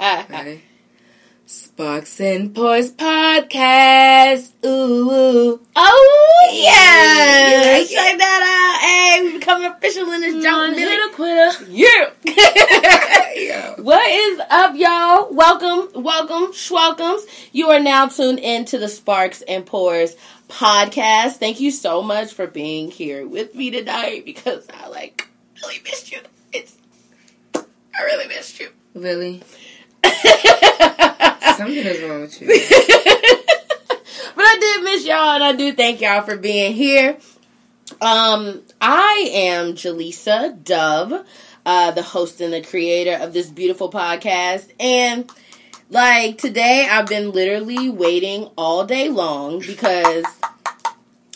Ready? Sparks and Pores podcast. Ooh, Oh Yeah. yeah! Check that out. Hey, we becoming official in this jump. hitter quitter. Yeah. Yo. what is up, y'all? Welcome, welcome, schwelcomes. You are now tuned into the Sparks and Pores podcast. Thank you so much for being here with me tonight because I like really missed you. It's I really missed you. Really? Something is wrong with you. But I did miss y'all and I do thank y'all for being here. Um, I am Jaleesa Dove, uh, the host and the creator of this beautiful podcast. And like today, I've been literally waiting all day long because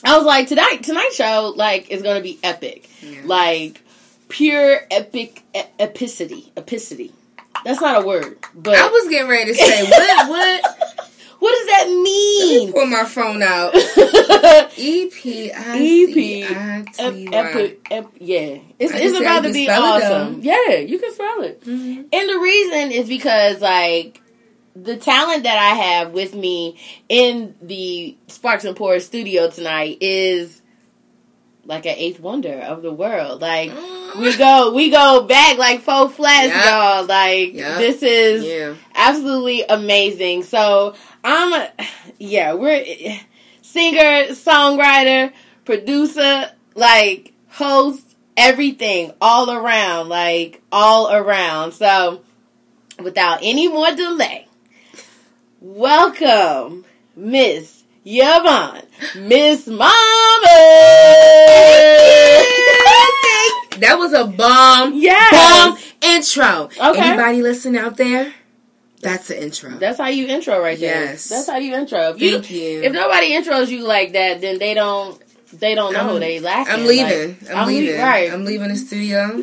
I was like, tonight, tonight's show, like, is going to be epic. Yeah. Like, pure epic e- epicity. Epicity. That's not a word, but I was getting ready to say, what, what? what does that Let me mean? pull my phone out. E P I E C I T Y. yeah, it's, it's can say I about to be awesome. Yeah, you can spell it. Mhm. And the reason is because like the talent that I have with me in the Sparks and Pores studio tonight is like an eighth wonder of the world. Like we go we go back like four flats, Yep. y'all. Like Yep. this is Yeah. absolutely amazing. So I'm a, yeah, we're singer, songwriter, producer, like host, everything all around, like all around. So without any more delay, welcome Miss Yvonne, Miss Mama. That was a bomb, Yes. bomb intro. Okay. Anybody listen out there? That's the intro. That's how you intro right there. Yes. That's how you intro. If you, Thank you. If nobody intros you like that, then they don't. They don't know. I'm- they laughing. I'm leaving. Like, I'm, leaving. lea- right. I'm leaving the studio.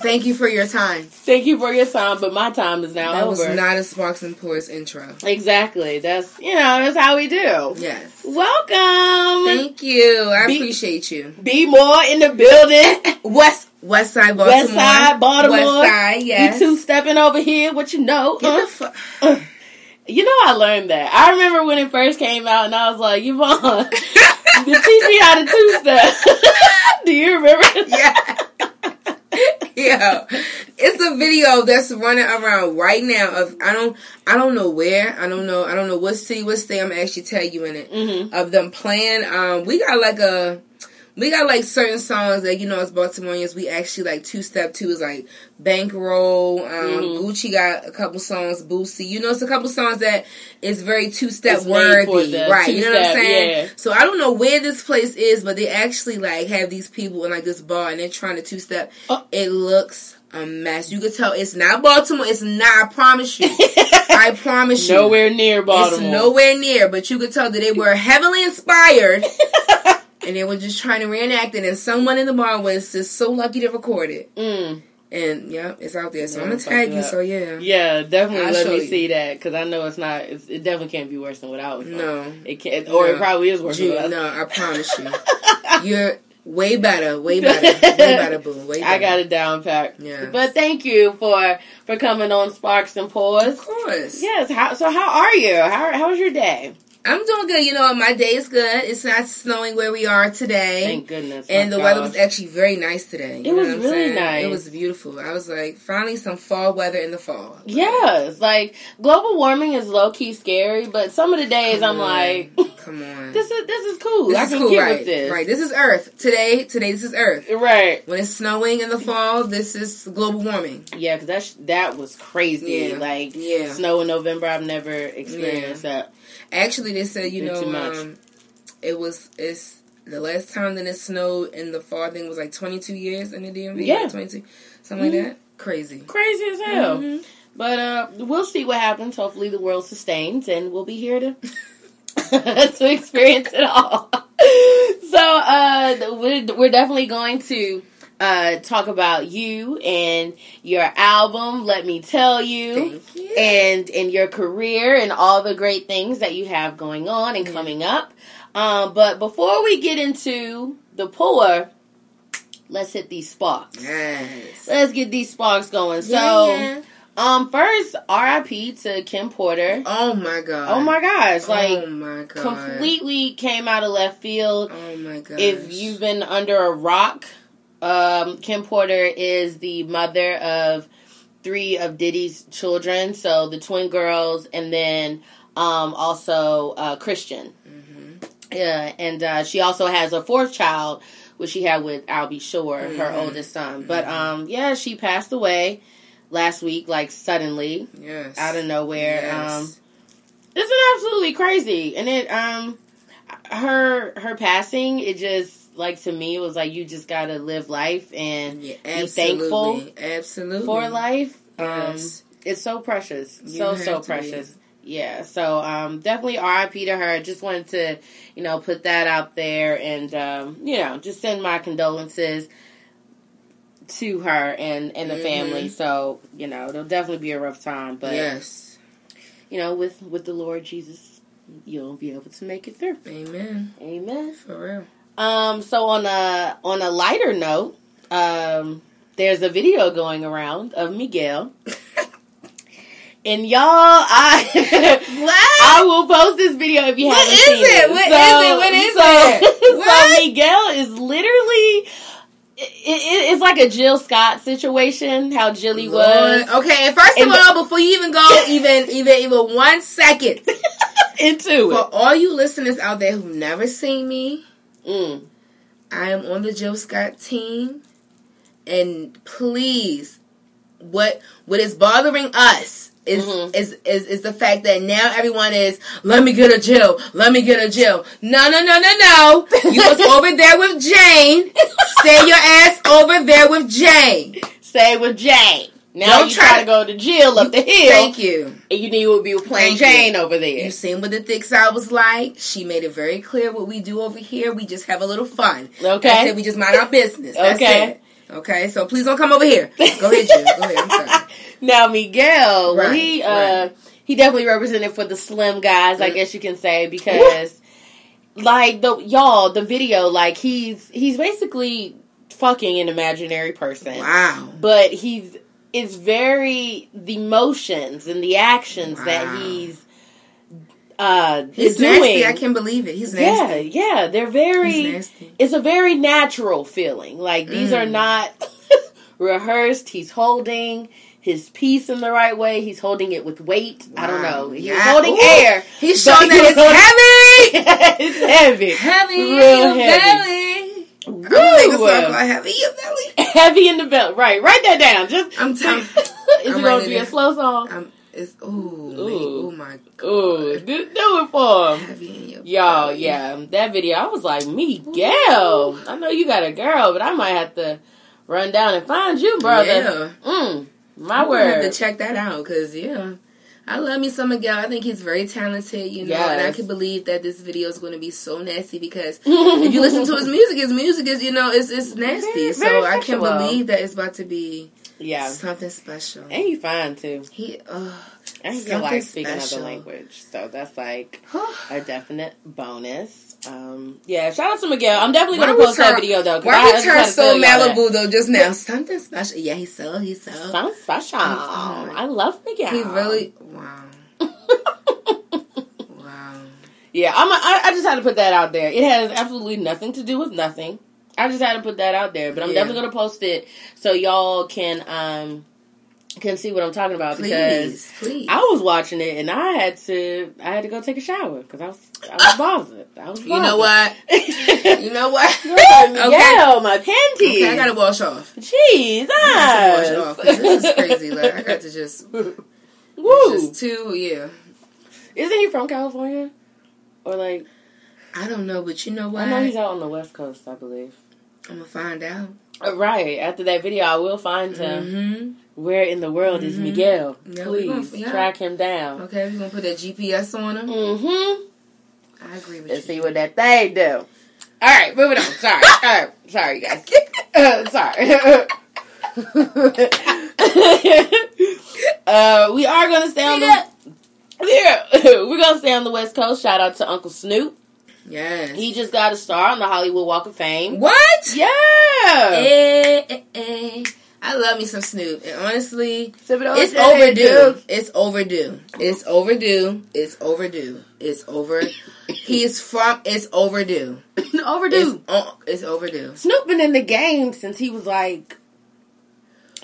Thank you for your time. Thank you for your time, but my time is now That over. was not a Sparks and Pores intro. exactly. That's you know that's how we do. Yes. Welcome. Thank you. I Be- appreciate you. Be more in the building. West West Side Baltimore. West Side, Baltimore. West Side, yes. We two stepping over here. What you know? Get Uh, the fu- You know, I learned that. I remember when it first came out, and I was like, Yvonne, you teach me how to two step. Do you remember? yeah. yeah. it's a video that's running around right now of I don't I don't know where I don't know I don't know what city what state I'm actually tell you in it hmm of them playing. Um, we got like a we got like certain songs that you know as Baltimoreans we actually like two step two is like Bankroll. Um, Mhm. Gucci got a couple songs. Boosie, you know, it's a couple songs that is very two step It's made for worthy, right? You know what I'm saying? yeah. So I don't know where this place is, but they actually like have these people in like this bar and they're trying to two step. Oh. It looks a mess. You can tell it's not Baltimore. It's not. I promise you. I promise you. Nowhere near Baltimore. It's nowhere near, but you could tell that they were heavily inspired and they were just trying to reenact it. And someone in the bar was just so lucky to record it. Mm. And yeah, it's out there. So Yeah, I'm gonna tag you. up. So yeah, Yeah, definitely I'll let me you. see that because I know it's not. It's, it definitely can't be worse than what I was. no, it can't, or it probably is worse. Ju- than what I was. no, I promise you, you're way better, way better, way better, boo, way better. I got it down packed. Yeah, But thank you for for coming on Sparks and Pores. Of course. Yes. How, so how are you? How how was your day? I'm doing good. You know, my day is good. It's not snowing where we are today. Thank goodness. and the weather was actually very nice today. You It was really saying? nice. It was beautiful. I was like, finally some fall weather in the fall. Yes, like global warming is low key scary, but some of the days I'm like, Come on. this is this is cool. This I is can cool, get right? with this. Right. This is Earth. Today, today, this is Earth. Right. When it's snowing in the fall, this is global warming. Yeah, because that sh- that was crazy. Yeah. Like Yeah. snow in November, I've never experienced that. Actually, they said, you know, um, it was, it's, the last time that it snowed in the fall, I think it was like 22 years in the DMV. Yeah. Like 22, something Mhm. like that. Crazy. Crazy as hell. Mhm. But uh, we'll see what happens. Hopefully, the world sustains, and we'll be here to to experience it all. so uh, we're we're definitely going to uh, talk about you and your album. Let me tell you. Thank you. and and your career and all the great things that you have going on and coming up. Um, but before we get into the pour, let's hit these sparks. yes. Let's get these sparks going. So, Yeah, yeah. Um, first, R.I.P. to Kim Porter. Oh my god. Oh my gosh! Like, oh my god. completely came out of left field. Oh my god. If you've been under a rock, um, Kim Porter is the mother of three of Diddy's children, so the twin girls, and then um, also uh, Christian. Mm-hmm. Yeah, and uh, she also has a fourth child, which she had with Al B. Sure, her Mhm. oldest son. But um, yeah, she passed away last week, like suddenly yes. out of nowhere. Yes. Um, it's absolutely crazy, and it um, her her passing, it just like to me it was like you just gotta live life and yeah, be thankful absolutely. For life. Um, it's so precious, You so so precious. Yeah, so um, definitely R.I.P. to her. Just wanted to, you know, put that out there and um, you know, just send my condolences to her and and the Mhm. family. So you know, it'll definitely be a rough time, but yes. you know, with with the Lord Jesus, you'll be able to make it through. Amen. Amen. For real. Um, so on a on a lighter note, um, there's a video going around of Miguel. And y'all, I? I will post this video if you What haven't seen it? it. What so, is it? What is so, it? What? So Miguel is literally. It, it, it's like a Jill Scott situation. How Jilly was Okay, and first And of all, before you even go, even even even one second, into for it. For all you listeners out there who've never seen me, Mm. I am on the Jill Scott team, and please, what what is bothering us is, Mhm. is is is the fact that now everyone is let me get a Jill, let me get a Jill. No, no, no, no, no. You was over there with Jane. Stay your ass over there with Jane. Stay with Jane. Now Don't you try try to- to go to Jill up the hill. Thank you. And you knew it would be playing Thank you. Jane over there. You seen what the thick side was like. She made it very clear what we do over here. We just have a little fun. Okay. That's it. We just mind our business. That's Okay. it. Okay. So please don't come over here. Go ahead, Jill. Go ahead. I'm sorry. Now Miguel, well, he uh right. he definitely represented for the slim guys, I guess you can say, because like the y'all, the video, like he's he's basically fucking an imaginary person. Wow. But he's it's very the motions and the actions that he's uh He's doing. nasty. I can't believe it. He's nasty. yeah, yeah. they're very He's nasty. it's a very natural feeling. Like these are Mm. not rehearsed. He's holding his piece in the right way. He's holding it with weight. I don't know. He's Yeah. holding Ooh. air. He's showing that it's heavy. it's heavy. Heavy Real in heavy. belly. Woo! I'm gonna make a song called Heavy in your belly. Heavy in the belt. Right. Write that down. Just I'm telling Is I'm it gonna be a slow song? I'm, it's, ooh, Ooh. oh my god. Ooh, do, do it for him. Heavy in your Y'all, belly. yeah, that video, I was like, Miguel, I know you got a girl, but I might have to run down and find you, brother. Yeah. Mm, my I'm gonna have word. to check that out because yeah, I love me some Miguel. I think he's very talented, you know, and I can believe that this video is going to be so nasty because if you listen to his music, his music is you know it's it's nasty. Very- so very I can't believe that it's about to be yeah, something special. and you fine too. He, uh, And he can like speak another language, so that's like a definite bonus. Um, yeah, shout out to Miguel. I'm definitely gonna Why post we that video though. 'cause I why we just turn gotta so tell that. Malibu though just now? Something special. Yeah, he's so he's so. Sounds special. Oh, I love Miguel. He really wow wow. Yeah, I'm. A, I, I just had to put that out there. It has absolutely nothing to do with nothing. I just had to put that out there, but I'm Yeah. definitely gonna post it so y'all can um can see what I'm talking about because Please, please. I was watching it and I had to I had to go take a shower because I was I was bothered. I was. you know what? You know what? okay. okay. Yeah, my panties. Okay, I gotta wash off. Jeez, I got to wash off this is crazy. Like I got to just, Woo! just two. Yeah, Isn't he from California? Or like I don't know, but you know what? I know he's out on the West Coast, I believe. I'm gonna find out. Uh, Right after that video, I will find him. Mm-hmm. Where in the world is Mhm. Miguel? Yeah, Please gonna- yeah. track him down. Okay, we're gonna put that GPS on him. Mm-hmm. I agree with Let's you. see what that thing do. All right, moving on. Sorry. All right, sorry, guys. Uh, sorry. uh, we are gonna stay on the yeah. We're gonna stay on the West Coast. Shout out to Uncle Snoop. Yes. He just got a star on the Hollywood Walk of Fame. what? Yeah. Eh, eh, eh. I love me some Snoop, and honestly, it's to your head, overdue. It's overdue. It's overdue. It's overdue. It's over. He's from. It's overdue. Overdue. It's, o- it's overdue. Snoop been in the game since he was like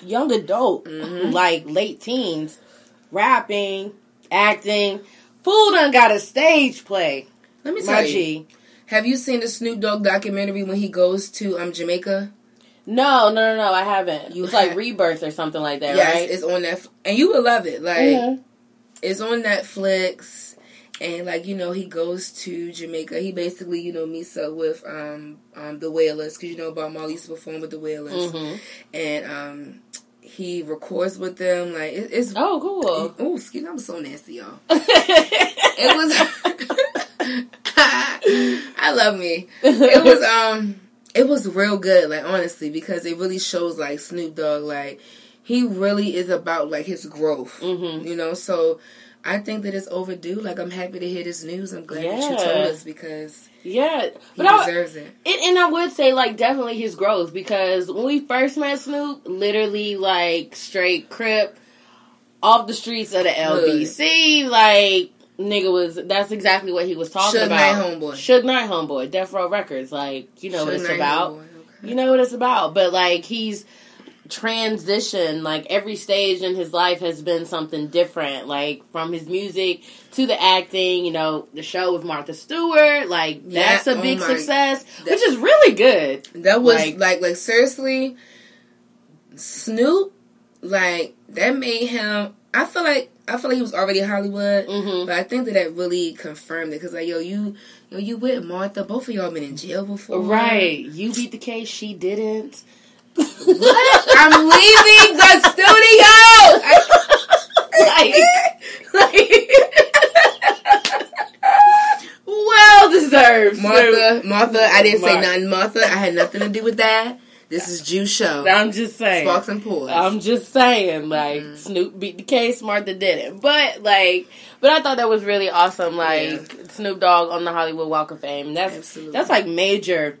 young adult, Mhm. like late teens, rapping, acting. Fool done got a stage play. Let me tell My you. G. Have you seen the Snoop Dogg documentary when he goes to um Jamaica? No, no, no, no, I haven't. You it's like Rebirth or something like that, yes, right? it's on Netflix, and you will love it. Like Mhm. it's on Netflix, and like you know, he goes to Jamaica. He basically you know meets up with um um the Wailers because you know Bob Marley used to perform with the Wailers, Mhm. and um he records with them. Like it, it's Oh, cool. oh excuse me, I'm so nasty, y'all. It was. I love me. It was um. It was real good, like honestly, because it really shows like Snoop Dogg, like he really is about like his growth, Mhm. you know. So I think that it's overdue. Like I'm happy to hear this news. I'm glad that you told us because yeah, he but I, deserves it. And, and I would say like definitely his growth because when we first met Snoop, literally like straight crip off the streets of the LBC, like nigga was that's exactly what he was talking Suge about. Knight homeboy. Suge Knight homeboy, Death Row Records, like you know what it's Knight about. homeboy, okay. You know what it's about. But like he's transitioned like every stage in his life has been something different like from his music to the acting you know the show with martha stewart like Yeah, that's a oh big my- success that- which is really good That was Like- like, like seriously, Snoop, like that made him. I feel like I feel like he was already Hollywood, Mhm. but I think that that really confirmed it because like yo, you yo, you with Martha, both of y'all been in jail before, right you beat the case she didn't What? I'm leaving the studio. like well deserved Martha, Martha, I didn't say nothing. Martha, I had nothing to do with that. This is Jew show. i'm just saying Sparks and pores. I'm just saying, like Mm. Snoop beat the case, Martha didn't. But like, but I thought that was really awesome. Like Yeah. Snoop Dogg on the Hollywood Walk of Fame. That's Absolutely. that's like major.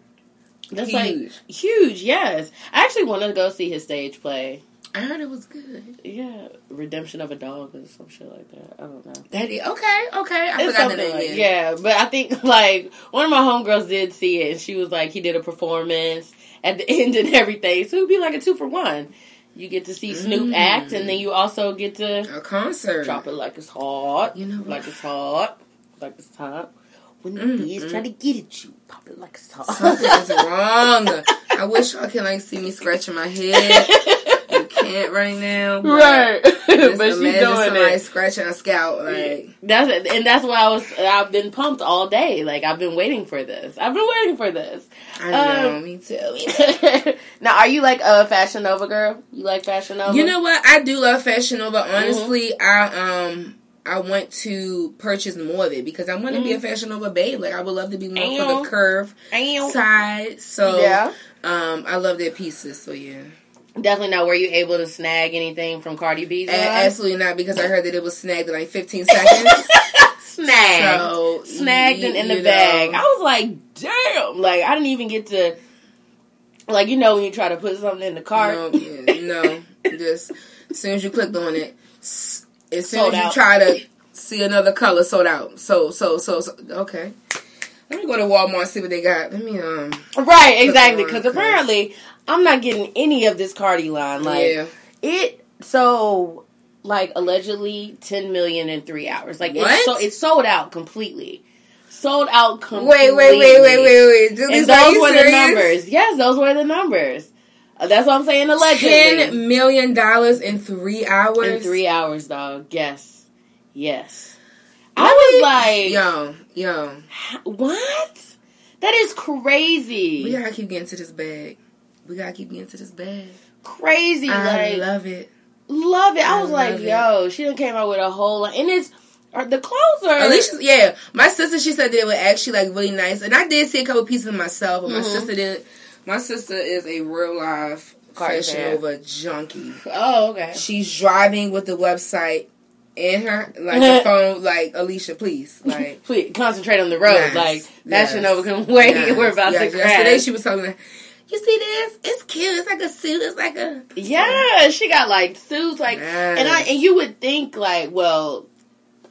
That's like Huge. huge. Yes, I actually want to go see his stage play. I heard it was good. Yeah, Redemption of a Dog or some shit like that. I don't know. That is, okay, okay. I It's forgot the something name. like- yeah. yeah, but I think like one of my homegirls did see it, and she was like, he did a performance at the end and everything, so it'd be like a two for one. You get to see Snoop Mm. act, and then you also get to A concert. drop it like it's hot, You know like it's hot, like it's hot. When the Mm, bees mm. try to get at you, pop it like it's hot. Something is wrong. I wish y'all can like see me scratching my head. Can't right now. but right, but she's doing somebody it. scratching a scalp. Like That's it. and that's why I was. I've been pumped all day. Like I've been waiting for this. I've been waiting for this. I know, Um, me too. me too. now, are you like a Fashion Nova girl? You like Fashion Nova? You know what? I do love Fashion Nova. Mm-hmm. Honestly, I um. I want to purchase more of it because I want to be a Fashion Nova babe. Like I would love to be more for Mm-hmm. The curve Ow. side. So Yeah, um, I love their pieces. So yeah, definitely. not. were you able to snag anything from Cardi B's? Absolutely not because I heard that it was snagged in like 15 seconds. snagged, So snagged and in the bag. I was like, damn. Like I didn't even get to. Like you know when you try to put something in the cart. No, yeah, no. Just as soon as you clicked on it, as soon Sold as you out. try to see another color, sold out. So, so, so, so okay. Let me go to Walmart and see what they got. Let me um. Right, exactly. because Because 'cause- apparently, I'm not getting any of this Cardi line. Like yeah. it. So, like allegedly, 10 million in three hours. Like What? it's so it's sold out completely. Sold out completely. Wait, wait, wait, wait, wait, wait. And Julie's, are those were the numbers. Yes, those were the numbers. Uh, that's what I'm saying. Allegedly, Ten million dollars in three hours. in three hours, dog. Yes, yes. I was like, Yo, yo, what? That is crazy. we gotta keep getting to this bag. We gotta keep getting to this bag. crazy. I like, love it. Love it. I I was like, it. yo, she done came out with a whole lot. And it's, are the clothes are. Alicia, yeah, my sister, she said that it was actually like really nice, and I did see a couple pieces of myself. But my Mhm. sister did. My sister is a real life Fashion. Nova junkie. Oh, okay. She's driving with the website in her like the phone. Like Alicia, please, like. Please concentrate on the road. Yes, like, yes, Fashion Nova can wait. yes, We're about yes. to Yesterday crash. she was talking. You see this? It's cute. It's like a suit. It's like a Yeah, she got like suits, like, and I and you would think like, well,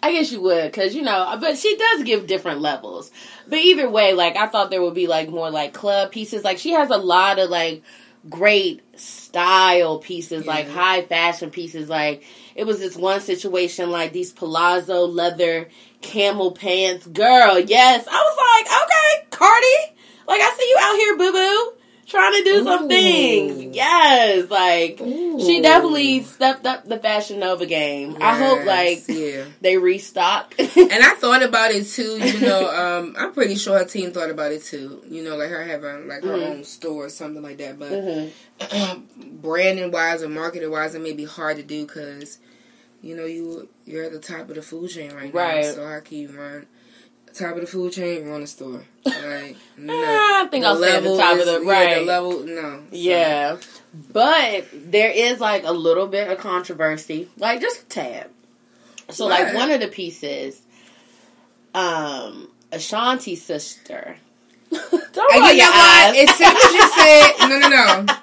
I guess you would, because you know, uh, but she does give different levels. But either way, like I thought there would be like more like club pieces. Like she has a lot of like great style pieces, like high fashion pieces. Like it was this one situation, like these palazzo leather camel pants. Girl, yes, I was like, okay, Cardi, like I see you out here, boo boo. Trying to do some things. Yes, like she definitely stepped up the Fashion Nova game. I hope like yeah. they restock. And I thought about it too. You know, um, I'm pretty sure her team thought about it too. You know, like her having like her Mhm. own store or something like that. But Mhm. branding wise or marketing wise, it may be hard to do because you know you you're at the top of the food chain right, Right. now. So how can you run top of the food chain? Run a store, like no. I think I'll stay at the top is- of the yeah, right. the level, no. So, Yeah. But there is like a little bit of controversy, like just a tad. So like one of the pieces, um, Ashanti's sister. Don't And roll you your what? eyes. As soon as you said no, no, no.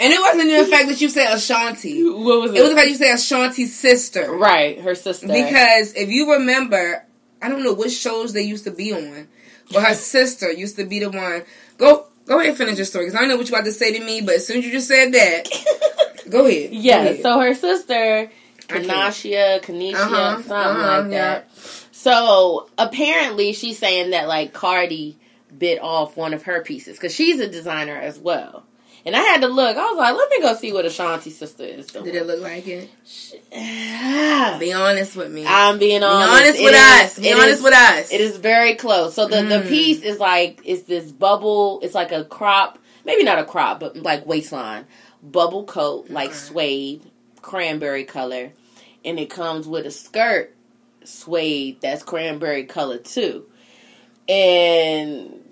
And it wasn't even the fact that you said Ashanti. what was it? It was the fact you said Ashanti's sister. right, her sister. Because if you remember, I don't know which shows they used to be on, but her sister used to be the one. Go go ahead and finish your story because I don't know what you're about to say to me, but as soon as you just said that, go ahead. Go Yeah, ahead. so her sister. Kanashia, Kanisha, Uh-huh, something uh-huh, like that. So apparently she's saying that like Cardi bit off one of her pieces because she's a designer as well. And I had to look. I was like, let me go see what Ashanti's sister is doing. Did it look like it? Be honest with me. I'm being honest. be honest. honest It with is- us. Be honest is- with us. It is very close. So the, the Mm. piece is like it's this bubble. It's like a crop, maybe not a crop, but like waistline bubble coat, like suede, cranberry color, and it comes with a skirt suede that's cranberry color too. And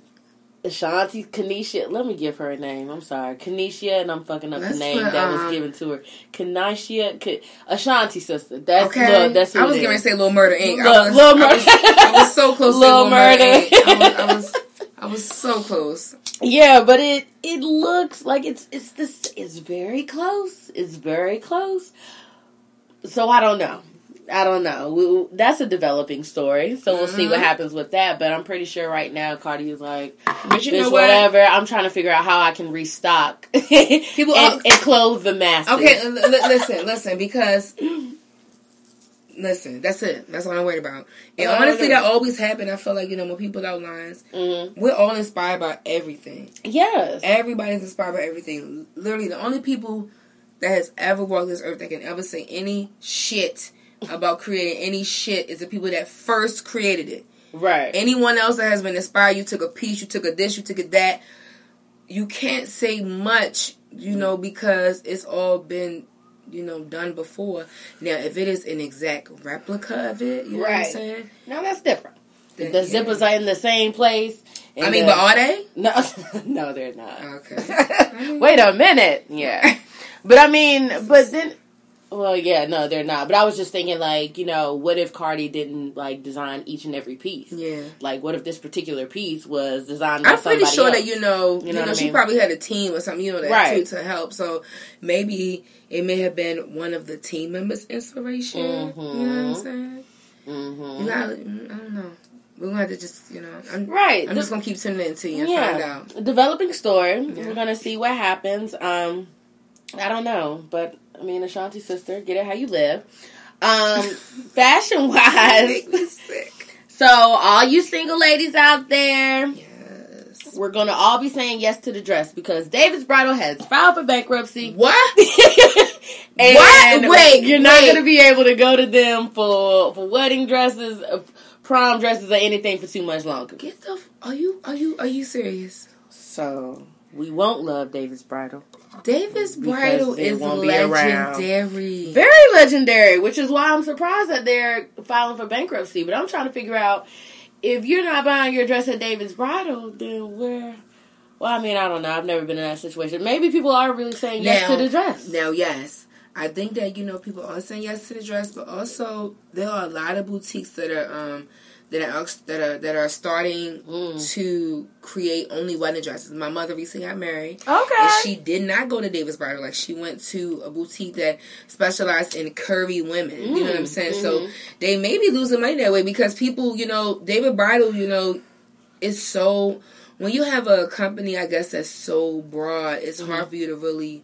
Ashanti Kanisha, let me give her a name. I'm sorry, Kanisha, and I'm fucking up Let's the name put, that um, was given to her. Kanisha, Ka- Ashanti sister. That's okay. look, that's I was going to say Little Murder Inc. Look, I, was, Lil I, Murder. was, I was so close to Lil Little Murder. Murder. Inc. I was, I was I was so close. Yeah, but it it looks like it's it's this it's very close. It's very close. So I don't know. I don't know. We, that's a developing story, so we'll see what Mhm. happens with that. But I'm pretty sure right now Cardi is like, But you know what? whatever. I'm trying to figure out how I can restock People- and, and clothe the masses. Okay, l- listen, listen, because listen, that's it. That's all I'm worried about. And Oh, honestly, that always happen. I feel like you know when people outlines, Mhm. we're all inspired by everything. Yes. Everybody's inspired by everything. Literally, the only people that has ever walked this earth that can ever say any shit about creating any shit is the people that first created it. Right. Anyone else that has been inspired, you took a piece, you took a this, you took a that. You can't say much, you know, because it's all been, you know, done before. Now, if it is an exact replica of it, you know what I'm Right. saying? no, that's different. Then, The yeah. zippers are in the same place. I mean, the- but are they? No, no, they're not. Okay. Wait a minute. Yeah. But I mean, but then, well, yeah, no, they're not. But I was just thinking, like, you know, what if Cardi didn't, like, design each and every piece? Yeah. Like, what if this particular piece was designed by I'm pretty sure else? that you know, you You know, know she mean? probably had a team or something, you know, that Right. too to help. So maybe it may have been one of the team members' inspiration. You know what I'm Mhm. saying? Mhm. You gotta, mm, I don't know. We're gonna have to just, you know, I'm, Right. I'm The- just gonna keep tuning in to you and find out. Developing story. Yeah. We're gonna see what happens. Um, I don't know, but I mean, Ashanti sister, get it how you live. Um, fashion wise, me so all you single ladies out there, Yes. we're gonna all be saying yes to the dress because David's Bridal has filed for bankruptcy. What? and What? Wait, you're not wait. gonna be able to go to them for for wedding dresses, uh, prom dresses, or anything for too much longer. Get the? Are you? Are you? Are you serious? So we won't love David's Bridal. David's Bridal it is won't be around. legendary. Very legendary, which is why I'm surprised that they're filing for bankruptcy. But I'm trying to figure out if you're not buying your dress at David's Bridal, then where? Well, I mean, I don't know. I've never been in that situation. Maybe people are really saying yes to the dress. Now, yes, I think that you know people are saying yes to the dress, but also there are a lot of boutiques that are um that are that are that are starting Mm. to create only wedding dresses. My mother recently got married. Okay. And she did not go to David's Bridal. Like she went to a boutique that specialized in curvy women. You know what I'm Mm, saying? So mhm. they may be losing money that way because people, you know, David Bridal, you know, is so when you have a company, I guess that's so broad, it's Mm-hmm. hard for you to really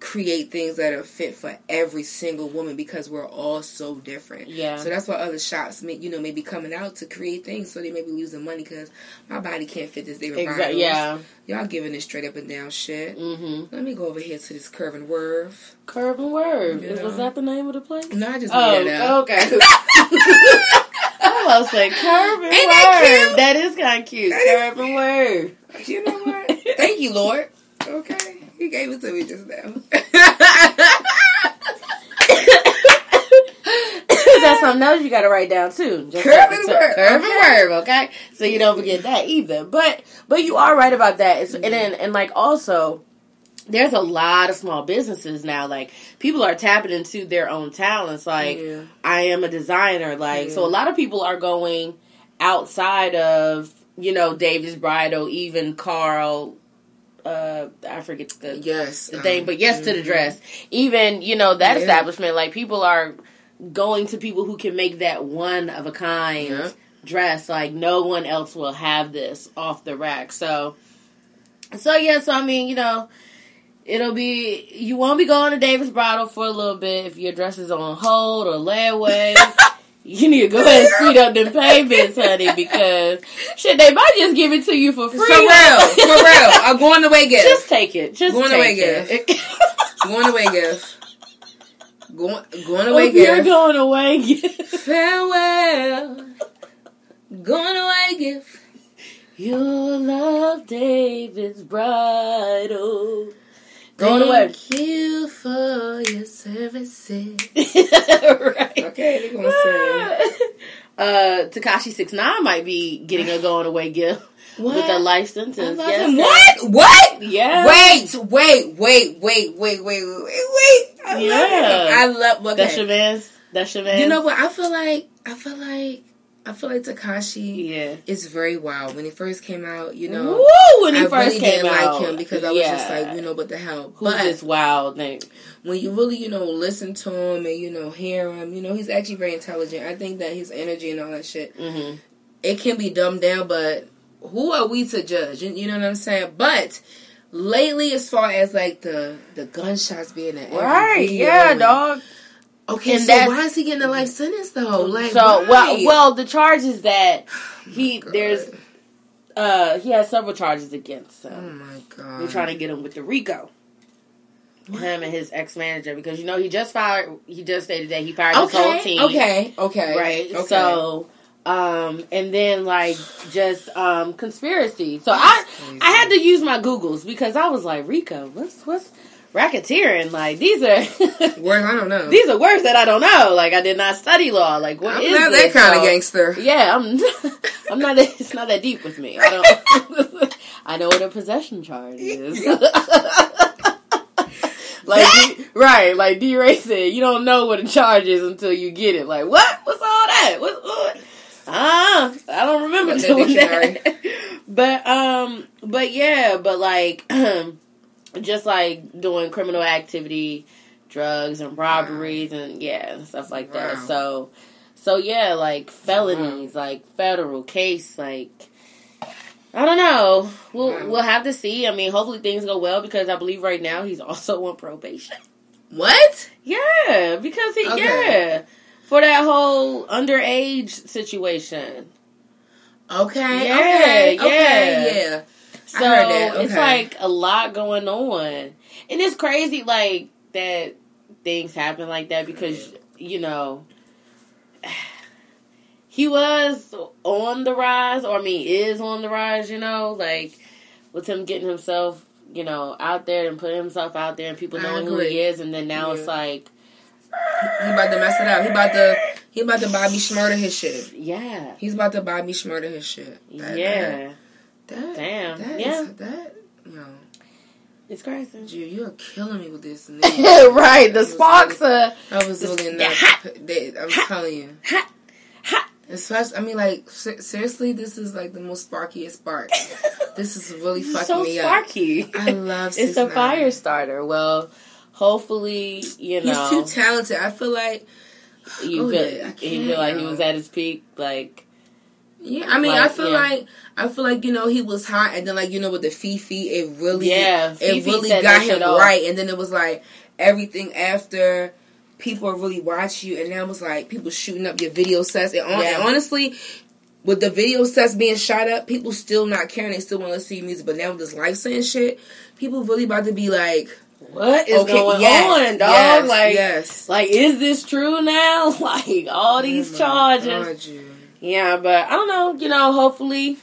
create things that are fit for every single woman because we're all so different. Yeah. So that's why other shops, may, you know, may be coming out to create things so they may be losing money because my body can't fit this David Bridal. Exactly. Yeah. Y'all giving this straight up and down shit. Mm-hmm. Let me go over here to this curve and werve. Curve and Word. Yeah. Was that the name of the place? No, I just made it Oh, up. okay. I was like curve and Ain't that cute? That is kind of cute. That is- curve and word. You know what? Thank you, Lord. Okay. He gave it to me just now. That's something else you got to write down too. Just Curve and it's a- word, Curve okay. and. Okay, so you don't forget that either. But but you are right about that. It's, and mm-hmm. then and like also. There's a lot of small businesses now. Like people are tapping into their own talents. Like Yeah. I am a designer. Like so, a lot of people are going outside of you know David's Bridal, even Carl. Uh, I forget the yes. the thing, um, but yes to the mhm. dress. Even you know that Yeah. establishment, like people are going to people who can make that one of a kind Yeah. dress. Like no one else will have this off the rack. So, so yeah. So I mean, you know. It'll be you won't be going to David's Bridal for a little bit if your dress is on hold or layaway. you need to go ahead and speed up them payments, honey, because shit, they might just give it to you for free. For real. For real. A going away gift. Just take it. Just Going take away it. going away gift. Going, going away If you're going away, gift. Farewell. Going away gift. You'll love David's bridal. Going away. Thank you for your services. right. Okay, they're gonna say. Uh, Tekashi Six Nine might be getting a going away gift What? with a life I sentence. Yes, What? What? Yeah. Wait, wait, wait, wait, wait, wait, wait, wait. I love Yeah. him. I love. Okay. That's your man's. That's your man's. You know what? I feel like I feel like I feel like Tekashi Yeah. is very wild. When he first came out, you know, Woo! When he I first really came didn't out, like him because I was just like, you know, what the hell. who's but this wild thing? when you really, you know, listen to him and you know hear him, you know, he's actually very intelligent. I think that his energy and all that shit, hmm it can be dumbed down, but who are we to judge? You, you know what I'm saying? But lately, as far as like the the gunshots being in every Right? Yeah, dog. Okay, And so why is he getting a life sentence though? Like, so why? well, well, the charge is that he God. there's uh he has several charges against him. Oh my god! They're trying to get him with the RICO. Him and his ex manager because you know he just fired. He just stated that he fired his whole Okay, team. okay, okay, right? Okay. So, um, and then like just um conspiracy. So I crazy. I had to use my Googles because I was like Rico, what's what's racketeering? Like these are words I don't know. these are words that I don't know. Like I did not study law. Like what I'm is not this? that kind of gangster. Yeah, I'm. I'm not. It's not that deep with me. I don't. I know what a possession charge is. like right, like D. Ray said, you don't know what a charge is until you get it. Like what? What's all that? What? what? Ah, I don't remember that doing that. But um, but yeah, but like, just like doing criminal activity, drugs and robberies and yeah, and stuff like that. So, so yeah, like felonies, uh-huh. like federal case, like I don't know. We'll Wow. we'll have to see. I mean, hopefully things go well because I believe right now he's also on probation. What? Yeah, because he Okay. yeah for that whole underage situation. Okay. Yeah, okay. yeah. Okay. Yeah. So I heard that. it's like a lot going on, and it's crazy like that things happen like that because you know he was on the rise, or I mean is on the rise. You know, like with him getting himself you know out there and putting himself out there, and people knowing who he is, and then now it's like He about to mess it up. He about to. He about to Bobby Shmurda his shit. yeah, He's about to Bobby Shmurda his shit. That- yeah. That, Damn, That yeah. is- that. You know. It's crazy. Drew, you're killing me with this. right, the sparks are. I was really not. They, I'm telling you. Hot, hot. Especially, I mean, like seriously, this is like the most sparkiest spark. this is really fucking me. so me sparky. up. I love. It. It's a fire starter. Well, hopefully, you know, he's too talented. I feel like you oh, feel, yeah, you feel like he was at his peak, like. Yeah, I mean, like, I feel yeah. like I feel like you know he was hot, and then like you know with the Fefe, it really yeah, it really got him right, and then it was like everything after people really watch you, and now it was like people shooting up your video sets, and, on, yeah. and honestly, with the video sets being shot up, people still not caring. They still want to see music, but now with this life sentence shit, people really about to be like, what is okay, going yes, on, dog? Yes, like, yes. like, is this true now? Like all these oh charges. God, yeah, but I don't know. You know, hopefully,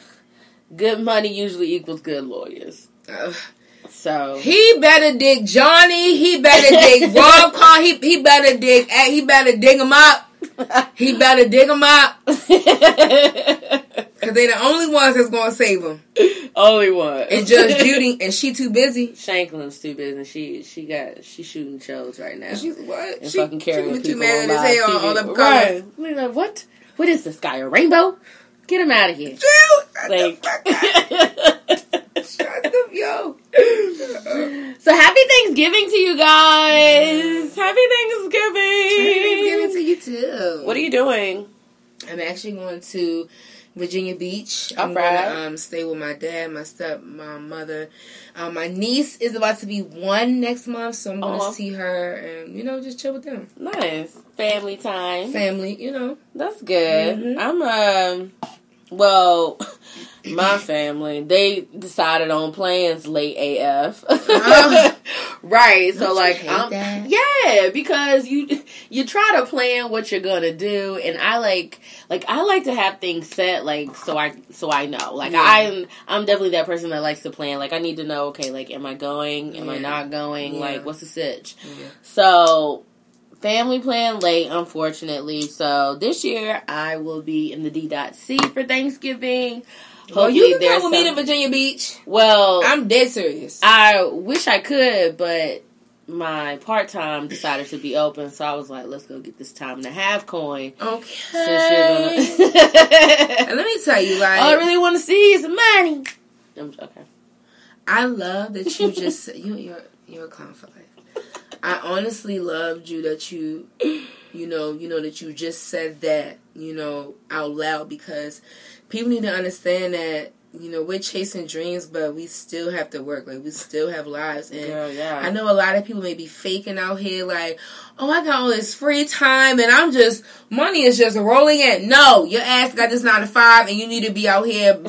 good money usually equals good lawyers. Uh, so he better dig Johnny. He better dig Rob Carr. He he better dig. He better dig him up. He better dig him up. Cause they the only ones that's gonna save him. Only one. And Judge Judy, and she too busy. Sheindlin's too busy. She she got she shooting shows right now. She's what? And she, fucking carrying she people too mad on as hell on all them right. Like, what? What is this guy? A rainbow? Get him out of here. Dude, like, shut the yo. so happy Thanksgiving to you guys. Happy Thanksgiving. Happy Thanksgiving to you too. What are you doing? I'm actually going to Virginia Beach. All I'm right. gonna um, stay with my dad, my step, my mother. Um, my niece is about to be one next month, so I'm gonna uh-huh. see her and you know just chill with them. Nice family time. Family, you know. That's good. Mm-hmm. I'm um. Well, my family they decided on plans late AF. Oh. right. So Don't like, I'm, yeah, because you you try to plan what you're gonna do, and I like like I like to have things set like so I so I know. Like yeah. I'm I'm definitely that person that likes to plan. Like I need to know. Okay, like am I going? Am yeah. I not going? Yeah. Like what's the sitch? So family plan late, unfortunately. So this year I will be in the D.C for Thanksgiving. Well, you can come with me to Virginia Beach. Well, I'm dead serious. I wish I could, but my part time decided to be open, so I was like, let's go get this time and a half coin. Okay. Gonna... and let me tell you, like, all I really want to see is money. I'm, okay. I love that you just you you're you're a clown for life. I honestly loved you that you, you know, you know that you just said that, you know, out loud because people need to understand that you know we're chasing dreams but we still have to work. Like we still have lives. And Girl, yeah. i know a lot of people may be faking out here like oh i got all this free time and i'm just money is just rolling in. No your ass got this nine to five and you need to be out here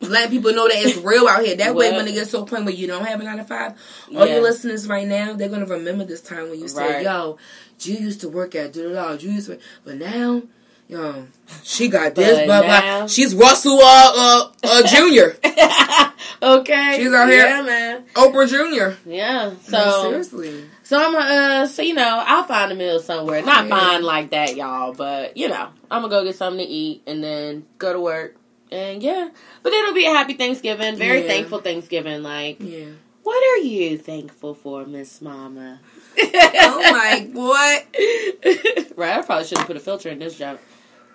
letting people know that it's real out here. That way, when it gets to a point where you don't have a nine to five, all yeah. your listeners right now, they're gonna remember this time when you said, right. "Yo, you used to work at da da da." You used to, but now. Yo, she got this, blah blah. She's Russell uh, uh, uh Junior. okay, she's out here, yeah, man. Oprah Junior. Yeah, so no, seriously. So I'm uh, so you know, I'll find a meal somewhere. Not yeah. fine like that, y'all, but you know, I'm gonna go get something to eat and then go to work and yeah, but it'll be a happy Thanksgiving. Very yeah. thankful Thanksgiving. Like, yeah. What are you thankful for, Miss Mama? oh my what? right, I probably shouldn't put a filter in this job.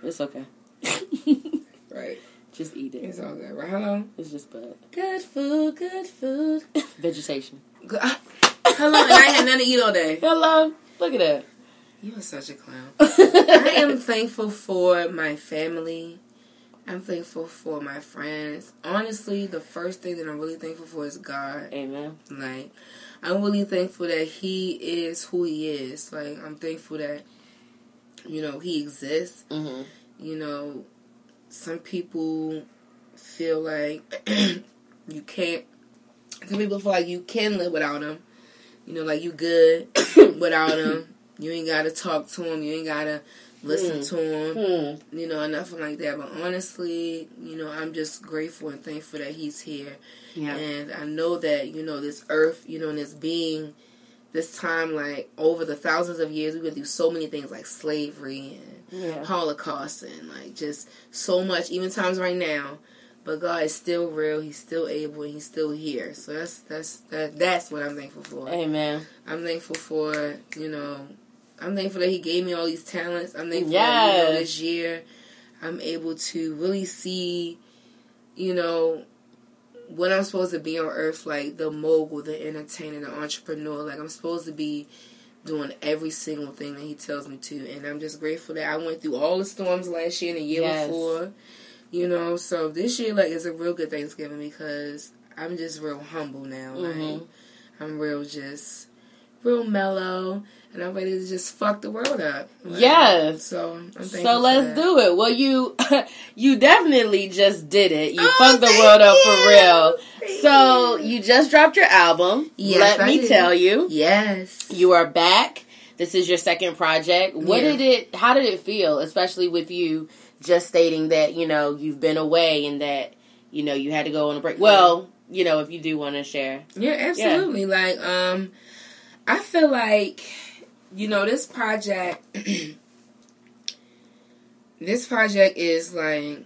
It's okay. right. Just eat it. It's all good. Right? Hello. It's just bud. Good food. Good food. Vegetation. Hello, and I had nothing to eat all day. Hello. Look at that. You are such a clown. I am thankful for my family. I'm thankful for my friends. Honestly, the first thing that I'm really thankful for is God. Amen. Like, I'm really thankful that He is who He is. Like, I'm thankful that, you know, He exists. Mm-hmm. You know, some people feel like you can't, some people feel like you can live without Him. You know, like you good without Him. You ain't gotta talk to Him. You ain't gotta listen mm. to him, mm. you know, and nothing like that. But honestly, you know, I'm just grateful and thankful that he's here. Yeah. And I know that, you know, this earth, you know, and this being, this time, like, over the thousands of years, we've been through so many things like slavery and yeah. Holocaust and, like, just so much, even times right now. but God is still real. He's still able, and He's still here. So that's that's that, that's what I'm thankful for. Amen. I'm thankful for you know. I'm thankful that He gave me all these talents. I'm thankful Yes. that you know, this year I'm able to really see, you know, what I'm supposed to be on earth, like the mogul, the entertainer, the entrepreneur. Like I'm supposed to be doing every single thing that he tells me to, and I'm just grateful that I went through all the storms last year and the year Yes. before. You know, so this year like is a real good Thanksgiving because I'm just real humble now. Like Mhm. I'm real just real mellow, and I'm ready to just fuck the world up. Like, Yes. So I'm So let's that. do it. Well, you you definitely just did it. You Oh, fucked the world up for real. Thank So you. you just dropped your album. Yes, Let I me did. tell you, Yes. you are back. This is your second project. What Yeah. did it? How did it feel, especially with you just stating that you know you've been away and that you know you had to go on a break? Well, you know if you do want to share. Yeah, absolutely. Like, um, I feel like, you know, this project, this project is like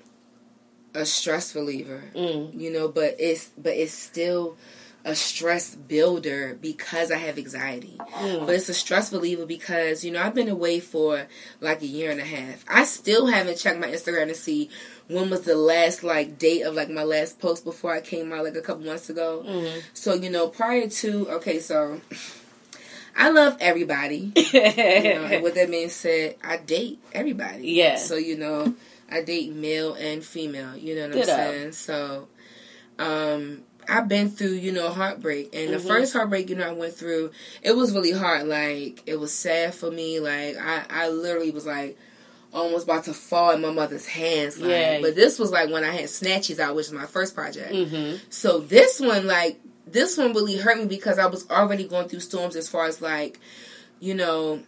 a stress reliever, Mm. you know, but it's but it's still a stress builder because I have anxiety. Mm. But it's a stress reliever because, you know, I've been away for like a year and a half. I still haven't checked my Instagram to see when was the last like date of like my last post before I came out like a couple months ago. Mhm. So, you know, prior to okay, so I love everybody. You know, and with that being said, I date everybody. Yeah. So, you know, I date male and female, you know what Ditto. I'm saying? So um I've been through, you know, heartbreak. And the Mhm. first heartbreak, you know, I went through, it was really hard. Like, it was sad for me. Like, I, I literally was like almost about to fall in my mother's hands. Like, Yeah. But this was like when I had Snatches out, which is my first project. hmm So this one, like, this one really hurt me because I was already going through storms as far as like, you know,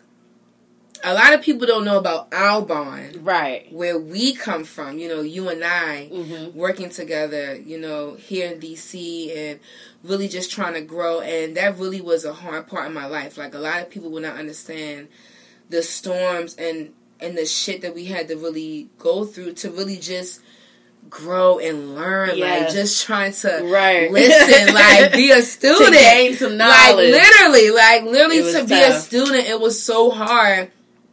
a lot of people don't know about Albon, Right. where we come from. You know, you and I hmm working together, you know, here in DC and really just trying to grow. And that really was a hard part of my life. Like a lot of people will not understand the storms and and the shit that we had to really go through to really just grow and learn. Like just trying to Right. listen, like be a student. to gain some knowledge. like literally, like literally to be a student, it was so hard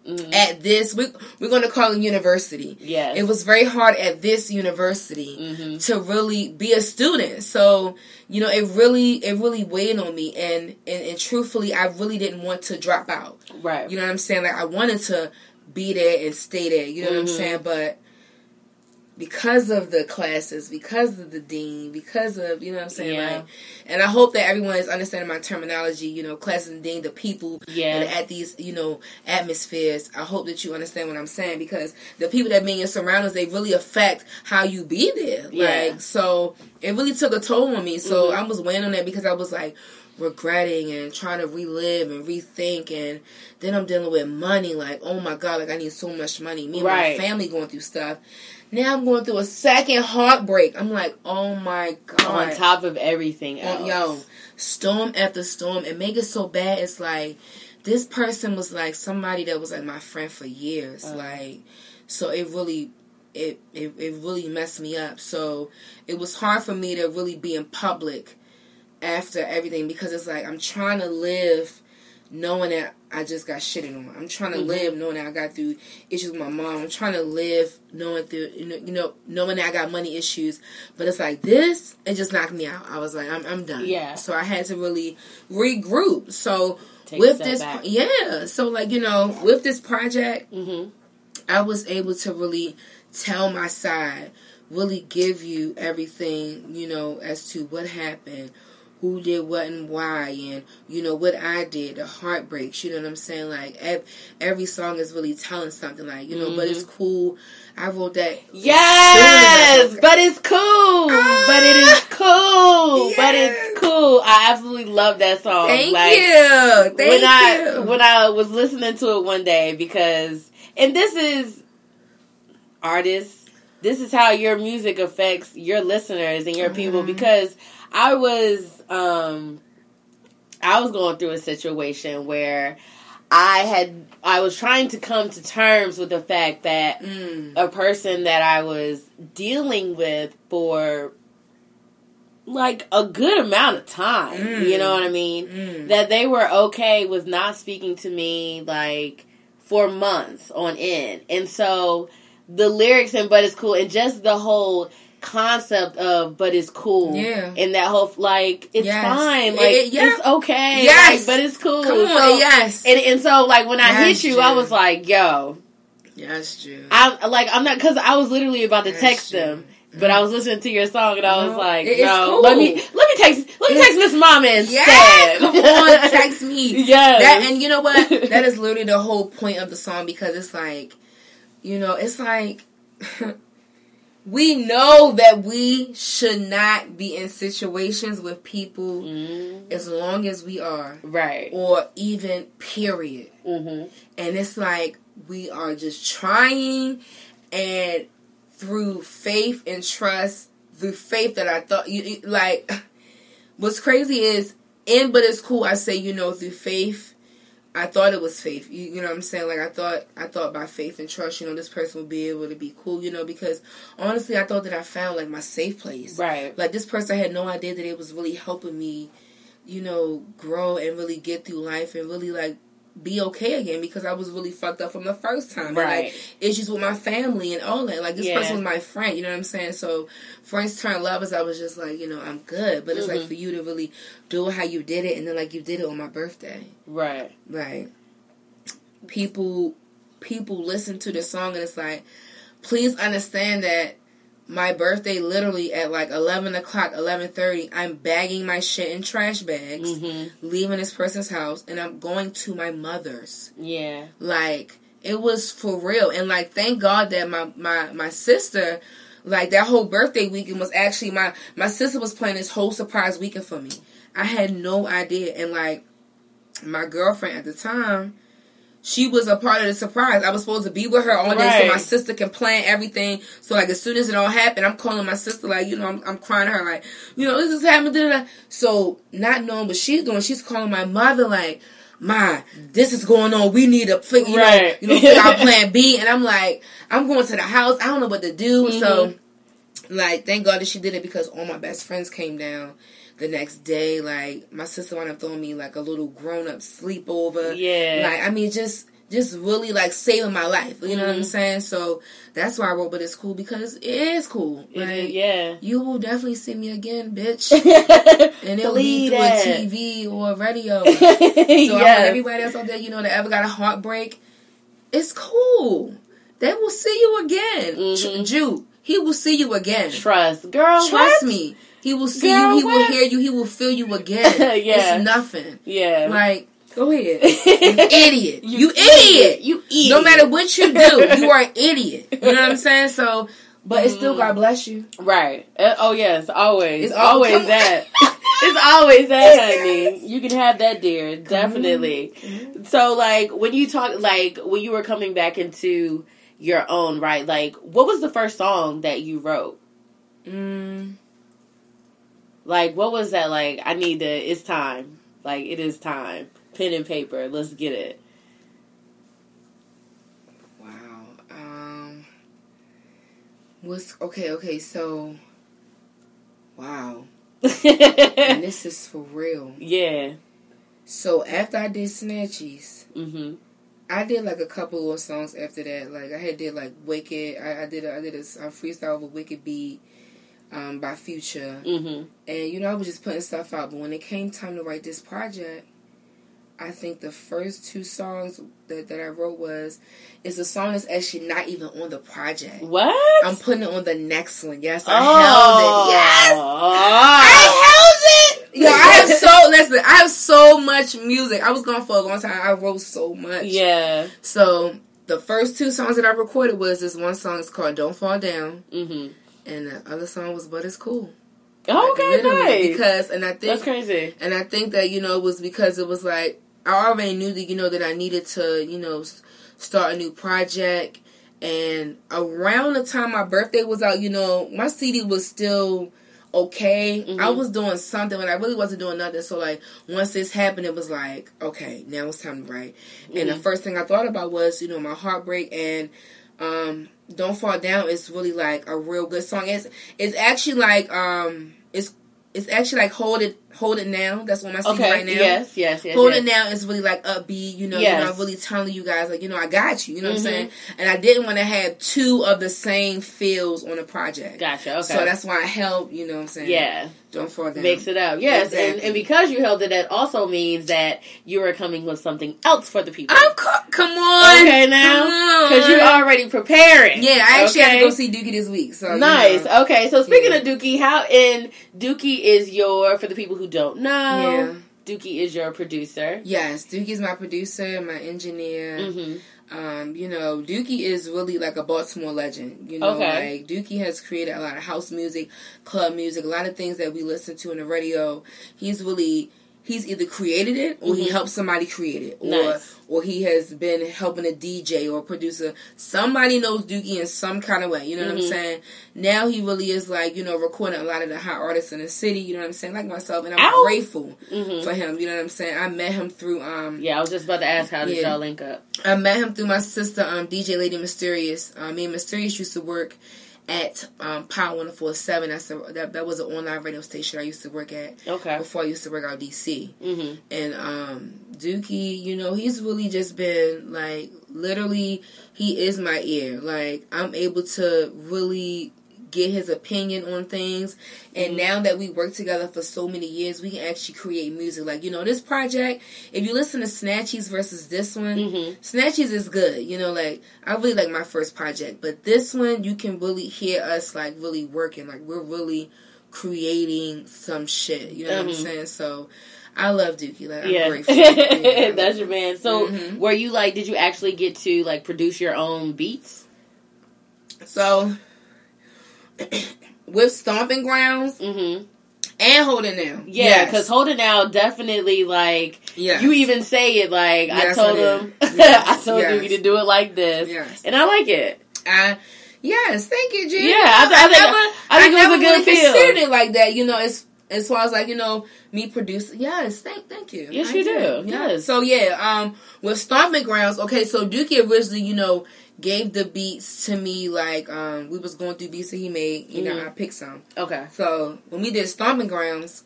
Mhm. at this. We, we're going to call it university. Yeah, It was very hard at this university hmm to really be a student. So, you know, it really it really weighed on me and, and and truthfully I really didn't want to drop out. Right. You know what I'm saying? Like I wanted to be there and stay there. You know what I'm Mhm. saying? But because of the classes, because of the dean, because of you know what I'm saying, Yeah. like, and I hope that everyone is understanding my terminology. You know, classes and dean, the people Yeah. at these you know atmospheres. I hope that you understand what I'm saying because the people that be in your surroundings, they really affect how you be there. Yeah. Like so, it really took a toll on me. So Mhm. I was weighing on that because I was like regretting and trying to relive and rethink and then I'm dealing with money like oh my god like I need so much money me and Right. my family going through stuff now I'm going through a second heartbreak. I'm like oh my god. On top of everything else. yo storm after storm. And make it so bad. It's like this person was like somebody that was like my friend for years. Uh. like so it really it, it it really messed me up. So it was hard for me to really be in public after everything because it's like I'm trying to live knowing that I just got shitted on. I'm trying to Mhm. live knowing that I got through issues with my mom. I'm trying to live knowing through you know, knowing that I got money issues. But it's like this, it just knocked me out. I was like, I'm I'm done. Yeah. So I had to really regroup. So Take with this, back. yeah. So like you know, with this project, hmm I was able to really tell my side, really give you everything, you know, as to what happened, who did what and why, and, you know, what I did, the heartbreaks, you know what I'm saying? Like, ev- every song is really telling something, like, you know, but it's Mm-hmm. cool. I wrote that. Yes, Soon as I- but it's cool. but it is cool. But it's cool. I absolutely love that song. Thank like, you. Thank when I you. when I was listening to it one day because and this is artists. This is how your music affects your listeners and your people Mhm. because I was um I was going through a situation where I had I was trying to come to terms with the fact that Mm. a person that I was dealing with for like a good amount of time, Mm. you know what I mean? Mm. That they were okay with not speaking to me like for months on end. And so the lyrics and but it's cool and just the whole concept of but it's cool Yeah. and that whole like it's Yes. fine like it- yeah. it's okay Yes. like, but it's cool Come on, So- yes. and, and so like when I Yes, hit you I was like yo yes, Drew. I like I'm not because I was literally about to Yes, text June. them, but I mm. was listening to your song and I was like, it- no, cool. let me let me text let me It's- text Miss Mama instead. Yeah, come on, text me. Yes. That and you know what? That is literally the whole point of the song because it's like, you know, it's like we know that we should not be in situations with people Mm, as long as we are, right. or even period. hmm And it's like we are just trying, and through faith and trust, through faith that I thought you you- like. What's crazy is in, but it's cool. I say you know through faith. I thought it was faith. You, you know what I'm saying? Like I thought, I thought by faith and trust, you know, this person would be able to be cool. You know, because honestly, I thought that I found like my safe place. Right. Like this person I had no idea that it was really helping me, you know, grow and really get through life and really like be okay again because I was really fucked up from the first time. And, Right. like issues with my family and all that. Like this Yeah. person was my friend, you know what I'm saying? So friends turn lovers, I was just like, you know, I'm good. But it's like Mhm. for you to really do how you did it and then like you did it on my birthday. Right. Right. People people listen to the song and it's like, please understand that my birthday literally at like 11 o'clock 11.30 i'm bagging my shit in trash bags hmm leaving this person's house and i'm going to my mother's. Yeah. like it was for real. And like thank god that my my my sister like that whole birthday weekend was actually my my sister was planning this whole surprise weekend for me. I had no idea. And like my girlfriend at the time she was a part of the surprise. I was supposed to be with her all day so my sister can plan everything. So like as soon as it all happened, I'm calling my sister like, you know, I'm, I'm crying to her like, you know, this is happening. Da, da, da. So not knowing what she's doing, she's calling my mother like, Ma, this is going on. We need a you Right. know, you know, figure out plan B. And I'm like, I'm going to the house. I don't know what to do. So mm-hmm. like, thank God that she did it because all my best friends came down the next day. Like my sister wound up throwing me like a little grown up sleepover. Yeah. Like I mean, just just really like saving my life. You know what I'm Mhm. saying? So that's why I wrote, but it's cool because it is cool. Like, yeah. You will definitely see me again, bitch. And it'll be Believe through that. a TV or a radio. So I want yes. everybody else out there, you know, that ever got a heartbreak, it's cool. They will see you again. Mhm. Jew, he will see you again. Trust, girl. Trust what? me. He will see Girl, you. He will hear you. He will feel you again. Yeah. It's nothing. Yeah. Like, go ahead. Idiot. You You, idiot. You eat. No matter what you do, you are an idiot. You know what I'm saying? So, but it's still. God bless you. Right. Uh, oh yes, always. It's al- always that. it's always that, honey. You can have that, dear. Definitely. So, like, when you talk, like, when you were coming back into your own, right? Like, what was the first song that you wrote? Mm, Like, what was that? Like, I need to. It's time. Like, it is time. Pen and paper. Let's get it. wow. Um, what's okay? Okay, so, wow. And this is for real. yeah. So after I did Snatchies, Mhm. I did like a couple of songs after that. Like I had did like Wicked. I, I did a, I did a, a freestyle with a Wicked beat um, by Future, Mhm. and you know I was just putting stuff out. But when it came time to write this project, I think the first two songs that, that I wrote was is a song that's actually not even on the project. What? I'm putting it on the next one. Yes, I oh. held it. Yes. Ah. I held it. Yo, I have so listen. I have so much music. I was gone for a long time. I wrote so much. Yeah. So the first two songs that I recorded was this one song is called "Don't Fall Down," Mhm. And the other song was "But It's Cool." Okay, Like, nice. Because and I think That's crazy. and I think that you know it was because it was like I already knew that you know that I needed to you know start a new project. And around the time my birthday was out, you know, my CD was still okay. Mhm. I was doing something, but I really wasn't doing nothing. So like once this happened, it was like, okay, now it's time to write. And the Mhm. first thing I thought about was, you know, my heartbreak and um Don't Fall Down is really like a real good song. It's it's actually like um it's it's actually like Hold It Hold It Now. That's on my CD Okay. right now. Yes. Yes. Yes. Hold yes. It Now is really like upbeat, you know, Yes. you know, I'm really telling you guys like, you know, I got you, you know what Mhm. I'm saying? And I didn't want to have two of the same feels on a project. Gotcha. Okay. So that's why I held, you know what I'm saying? yeah. Don't fall down. Mix it up. Yes. And, Exactly. and because you held it, that also means that you are coming with something else for the people. Of course, come on. Okay, now because you're already preparing. Yeah, I actually had to go see Dookie this week. So you Nice. know. Okay, so speaking Yeah. of Dookie, how in Dookie is your for the people who don't know, Yeah. Dookie is your producer. Yes, Dookie's my producer, my engineer. Mm-hmm. Um, you know, Dookie is really like a Baltimore legend. You know, Okay. like Dookie has created a lot of house music, club music, a lot of things that we listen to in the radio. He's really he's either created it or he Mhm. helped somebody create it. Or Nice. or he has been helping a DJ or a producer. Somebody knows Dookie in some kind of way. You know what Mhm. I'm saying? Now he really is like, you know, recording a lot of the hot artists in the city, you know what I'm saying? Like myself. And I'm Ow. grateful Mm-hmm. for him. You know what I'm saying? I met him through um Yeah, I was just about to ask how did Yeah. y'all link up? I met him through my sister, um, DJ Lady Mysterious. Um, me and Mysterious used to work at um, Power 147. That's a, that, that was an online radio station I used to work at Okay. before I used to work out DC. Mm-hmm. And um, Dookie, you know, he's really just been like, literally, he is my ear. Like, I'm able to really get his opinion on things. And Mhm. now that we work together for so many years, we can actually create music. Like, you know, this project, if you listen to Snatchies versus this one, Mm-hmm. Snatchies is good, you know, like I really like my first project, but this one you can really hear us like really working, like we're really creating some shit, you know what Mhm. I'm saying? So I love Dookie, like I'm Yeah, grateful. Yeah. that's your man. So, Mhm. were you like? Did you actually get to like produce your own beats? so with Stomping Grounds Mm-hmm. and Hold It Now, Yeah, because Hold It Now definitely like yes. you even say it like Yes, I told I him. Yes, I told yes. Dookie to do it like this, yes, and I like it. I, yes, thank you, G. Yeah, I, th- I think never, I think it never was a good really feel. considered it like that, you know. As as far as like you know, me producing. Yes, thank thank you. Yes, I you did. do. Yeah. Yes. So yeah, um, with Stomping Grounds. Okay, so Dookie originally, you know, gave the beats to me like um we was going through beats that he made. You know, Mhm. I picked some. Okay. So when we did Stomping Grounds,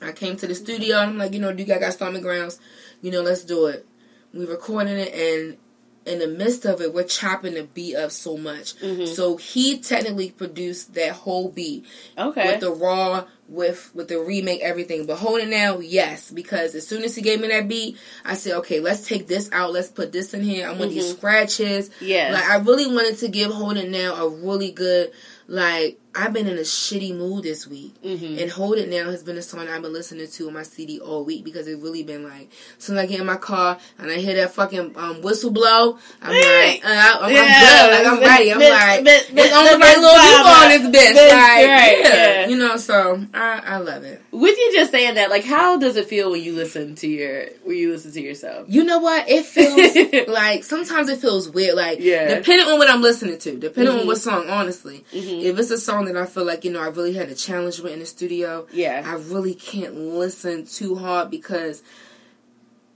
I came to the studio and I'm like, you know, Duke, I got Stomping Grounds. You know, let's do it. We recording it and in the midst of it, we're chopping the beat up so much. Mhm. So he technically produced that whole beat Okay. with the raw, with with the remake, everything. But holding now, yes, because as soon as he gave me that beat, I said, okay, let's take this out, let's put this in here. I want these Mhm. scratches. Yeah. Like I really wanted to give Hold It Now a really good like I've been in a shitty mood this week. mm-hmm. And Hold It Now has been a song I've been listening to on my CD all week because it's really been like, as soon as I get in my car and I hear that fucking um, whistle blow, I'm Hey. like, uh, I, I'm, Yeah. I'm good, like I'm ready. I'm like, it's Miss little people on this bitch, like, right, yeah. yeah. you know. So I, I love it. With you just saying that, like, how does it feel when you listen to your when you listen to yourself? You know what? It feels like sometimes it feels weird. Like Yeah. depending on what I'm listening to, depending Mhm. on what song. Honestly, Mhm. if it's a song that I feel like you know I really had a challenge with in the studio, Yeah. I really can't listen too hard because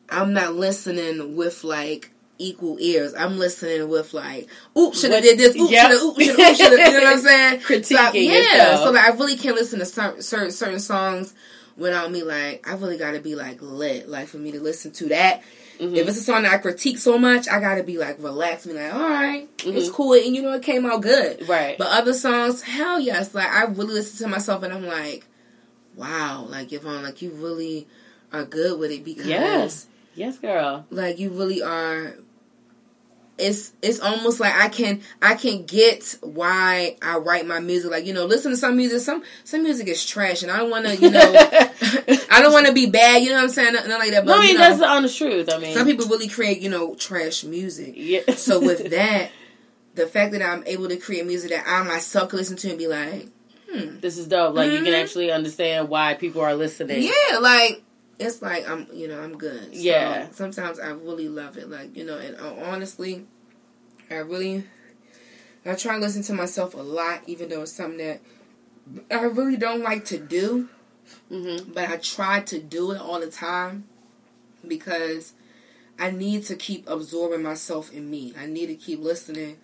I'm not listening with like equal ears. I'm listening with like, oop, should have did this, oop, Yep. should have, oop, should have, oop, should have. You know what I'm saying? Critiquing so, I- yeah. yourself. So like, I really can't listen to certain certain, certain songs without me like. I really got to be like lit, like for me to listen to that. Mhm. If it's a song that I critique so much, I gotta be like relaxed, be like, all right, it's Mhm. cool, and you know it came out good. right. But other songs, hell yes. Like I really listen to myself and I'm like, wow, like Yvonne, like you really are good with it because Yes. yes, girl. like you really are it's it's almost like I can I can get why I write my music. Like, you know, listen to some music, some some music is trash and I don't wanna, you know I don't wanna be bad, you know what I'm saying? Nothing like that. But no, I mean you know, that's the honest truth. I mean, some people really create, you know, trash music. Yeah. So with that, the fact that I'm able to create music that I myself can listen to and be like, hmm. this is dope. Like you can Mhm. actually understand why people are listening. Yeah, like it's like I'm, you know, I'm good. So Yeah. sometimes I really love it, like you know, and uh, honestly, I really, I try to listen to myself a lot, even though it's something that I really don't like to do, Mm-hmm. but I try to do it all the time because I need to keep absorbing myself in me. I need to keep listening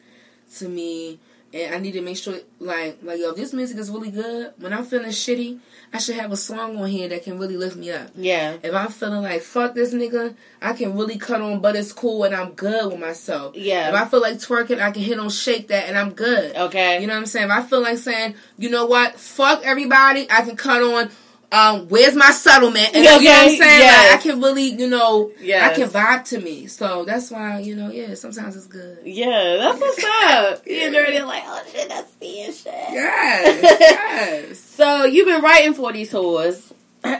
to me and I need to make sure like like yo, if this music is really good, when I'm feeling shitty, I should have a song on here that can really lift me up. Yeah. If I'm feeling like fuck this nigga, I can really cut on but it's cool and I'm good with myself. Yeah. If I feel like twerking, I can hit on shake that and I'm good. Okay. You know what I'm saying? If I feel like saying, you know what, fuck everybody, I can cut on um, where's my settlement? And you know what I'm saying? yes. Like, I can really, you know, Yes. I can vibe to me. So that's why, you know, yeah, sometimes it's good. Yeah, that's what's up. yeah. You're already like, oh shit, that's being shit. Yes, yes. So you've been writing for these whores. Yo,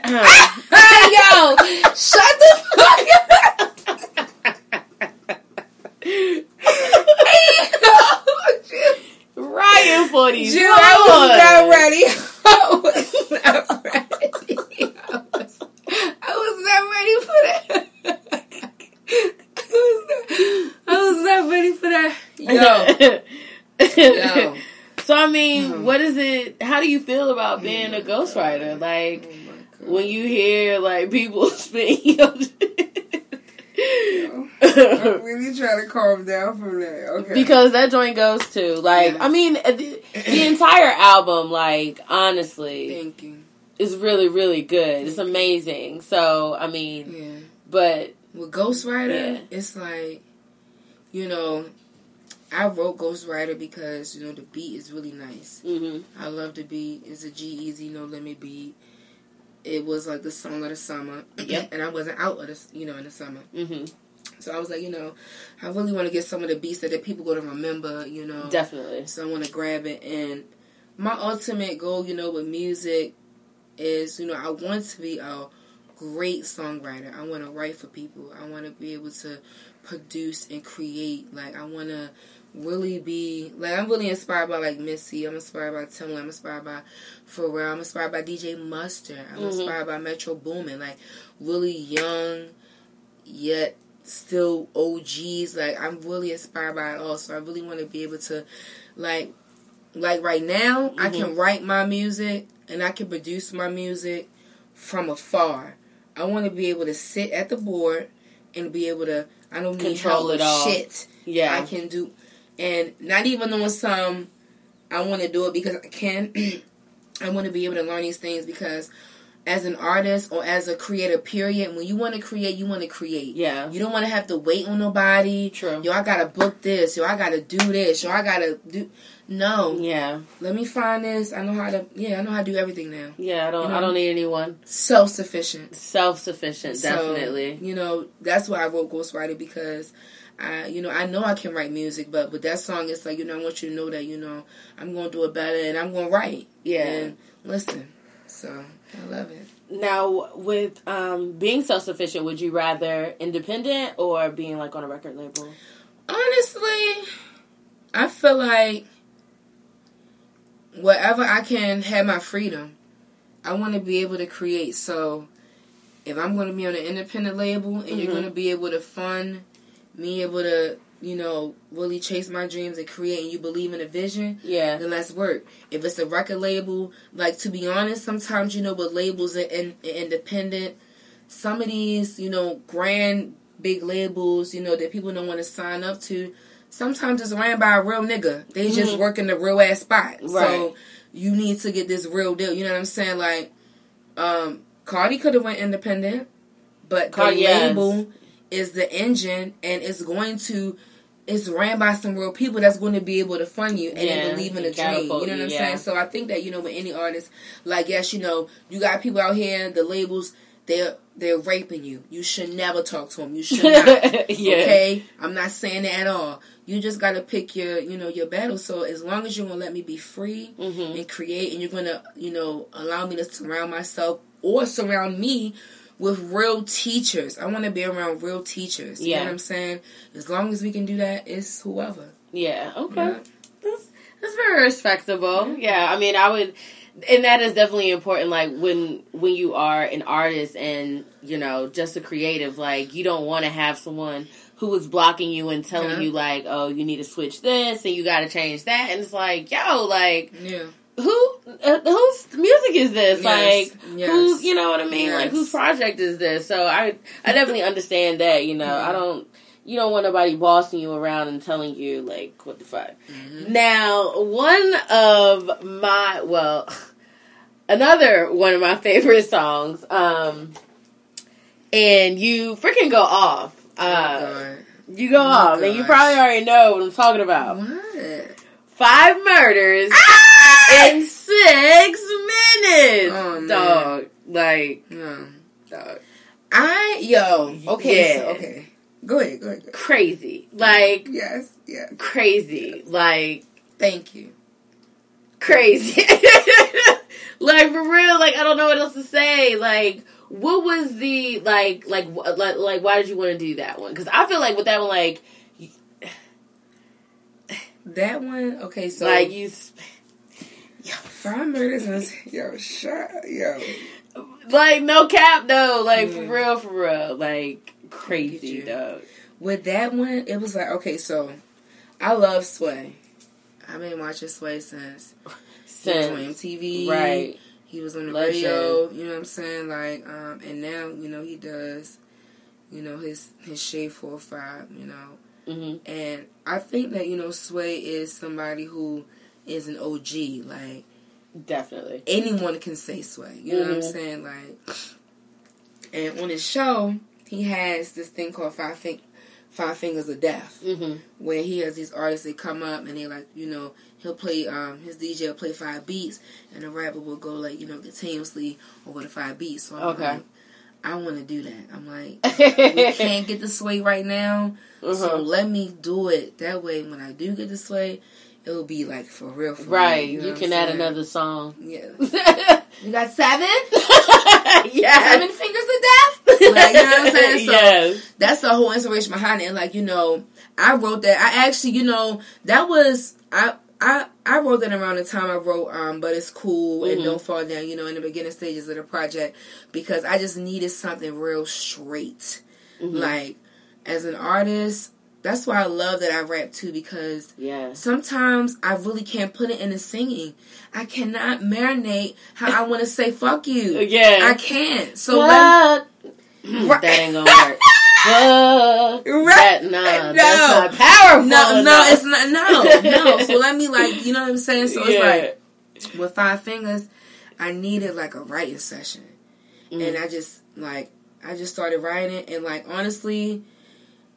shut the fuck up. writing for these Jill, I was not ready. I was not ready. I was, I was not ready for that. I was not, I was not ready for that. Yo. So I mean, Mhm. what is it? How do you feel about being a ghostwriter? Like Oh when you hear like people spitting your I'm really trying to calm down from that. Okay. because that joint goes to like Yeah. I mean the, the entire album like honestly Thank you. is really really good. It's amazing. So I mean, Yeah. but With Ghostwriter, Yeah. it's like, you know, I wrote Ghostwriter because, you know, the beat is really nice. hmm I love the beat. It's a G-Eazy No Limit beat. It was like the song of the summer. Yep. and I wasn't out of the, you know, in the summer. hmm So I was like, you know, I really want to get some of the beats that the people going to remember, you know. definitely. So I want to grab it. And my ultimate goal, you know, with music is, you know, I want to be a great songwriter. I want to write for people. I want to be able to produce and create. Like, I want to really be, like, I'm really inspired by, like, Missy. I'm inspired by Timbaland. I'm inspired by Pharrell. I'm inspired by DJ Mustard. I'm Mhm. inspired by Metro Boomin. Like, really young, yet still OGs. Like I'm really inspired by it all. So I really want to be able to like like right now I can write my music and I can produce my music from afar. I want to be able to sit at the board and be able to I don't need Control help it all. shit. Yeah. I can do and not even on some I want to do it because I can. I want to be able to learn these things because as an artist or as a creator period, when you want to create, you want to create. Yeah. You don't want to have to wait on nobody. True. Yo, I gotta book this. Yo, I gotta do this. Yo, I gotta do. No, Yeah. let me find this. I know how to. Yeah, I know how to do everything now. Yeah. I don't. You know? I don't need anyone. Self sufficient. Self sufficient. So, Definitely. you know, that's why I wrote Ghostwriter because I, you know, I know I can write music, but with that song, it's like, you know, I want you to know that, you know, I'm going to do it better and I'm going to write. Yeah. And listen. So, I love it. Now, with um, being self sufficient, would you rather independent or being like on a record label? Honestly, I feel like wherever I can have my freedom, I want to be able to create. So, if I'm going to be on an independent label and you're Mhm. going to be able to fund me able to, you know, really chase my dreams and create and you believe in a vision, Yeah. then let's work. If it's a record label, like to be honest, sometimes you know with labels and, and, and independent, some of these, you know, grand big labels, you know, that people don't want to sign up to, sometimes it's ran by a real nigga. They just Mhm. work in the real ass spot. Right. So you need to get this real deal. You know what I'm saying? Like, um, Cardi could have went independent, but Cardi, the yes. Is the engine and it's going to it's ran by some real people that's going to be able to fund you and Yeah, believe in the dream. You know what I'm yeah. saying? So I think that, you know, with any artist, like yes, you know, you got people out here, the labels, they're they're raping you. You should never talk to them. You should not. yeah. Okay? I'm not saying that at all. You just gotta pick your, you know, your battle. So as long as you're gonna let me be free hmm and create and you're gonna, you know, allow me to surround myself or surround me with real teachers. I wanna be around real teachers. You Yeah. know what I'm saying? As long as we can do that, it's whoever. Yeah. Okay. Yeah. That's that's very respectable. Yeah. I mean, I would, and that is definitely important. Like when when you are an artist and you know just a creative, like you don't want to have someone who is blocking you and telling Yeah. you like, oh, you need to switch this and you got to change that, and it's like, yo, like Yeah. Who uh, whose music is this? Yes, Like, yes. who's, you know what I mean? Like, whose project is this? So I, I definitely understand that. You know, Mm-hmm. I don't. You don't want nobody bossing you around and telling you like what the fuck. Mm-hmm. Now, one of my well, another one of my favorite songs, um, and you freaking go off. Uh, God. you go Oh, off, and you probably already know what I'm talking about. What? Five murders Ah! in six minutes, Oh, dog. Like, No. dog, I yo. Okay. Yeah. So, okay. Go ahead. Go ahead. Go ahead. crazy, like Yes. Yes. crazy, like Thank you. crazy. like for real, like I don't know what else to say. Like, what was the like, like, like, like why did you want to do that one? Because I feel like with that one, like, That one. Okay. So like you, five murders and yo shut yo. like no cap though, like for real, for real, like crazy, dog. With that one, it was like okay. So I love Sway. I've been watching Sway since Since MTV. right, He was on the Legend. radio. You know what I'm saying? Like, um, and now you know he does. You know his his shade four or five. You know. Hmm And I think that, you know, Sway is somebody who is an OG. Like, definitely. anyone can say Sway. You know what I'm Mhm. saying? Like, and on his show, he has this thing called Five, Five Fingers of Death, hmm where he has these artists that come up and they like, you know, he'll play, um, his DJ will play five beats, and the rapper will go, like, you know, continuously over the five beats. So I'm Okay. like, I want to do that. I'm like, we can't get the Sway right now. So Uh-huh. let me do it. That way, when I do get the sway, it will be like for real. For Right, real, you, know can add saying? another song. Yeah. yeah. You got seven? yeah, Seven fingers of death? Like, you know what I'm saying? So yes. that's the whole inspiration behind it. And like, you know, I wrote that. I actually, you know, that was I I I wrote that around the time I wrote um But It's Cool and Mhm. Don't Fall Down, you know, in the beginning stages of the project because I just needed something real straight. Mhm. Like as an artist, that's why I love that I rap too because Yes. sometimes I really can't put it in the singing. I cannot marinate how I want to say fuck you. Yeah. I can't. So let Fuck. that ain't gonna work. Fuck. Right. That, nah, No. that's not powerful. no, no, it's not. No, no. So let me like, you know what I'm saying. So it's like with five fingers, I needed like a writing session, Mm. and I just like I just started writing it, and like honestly,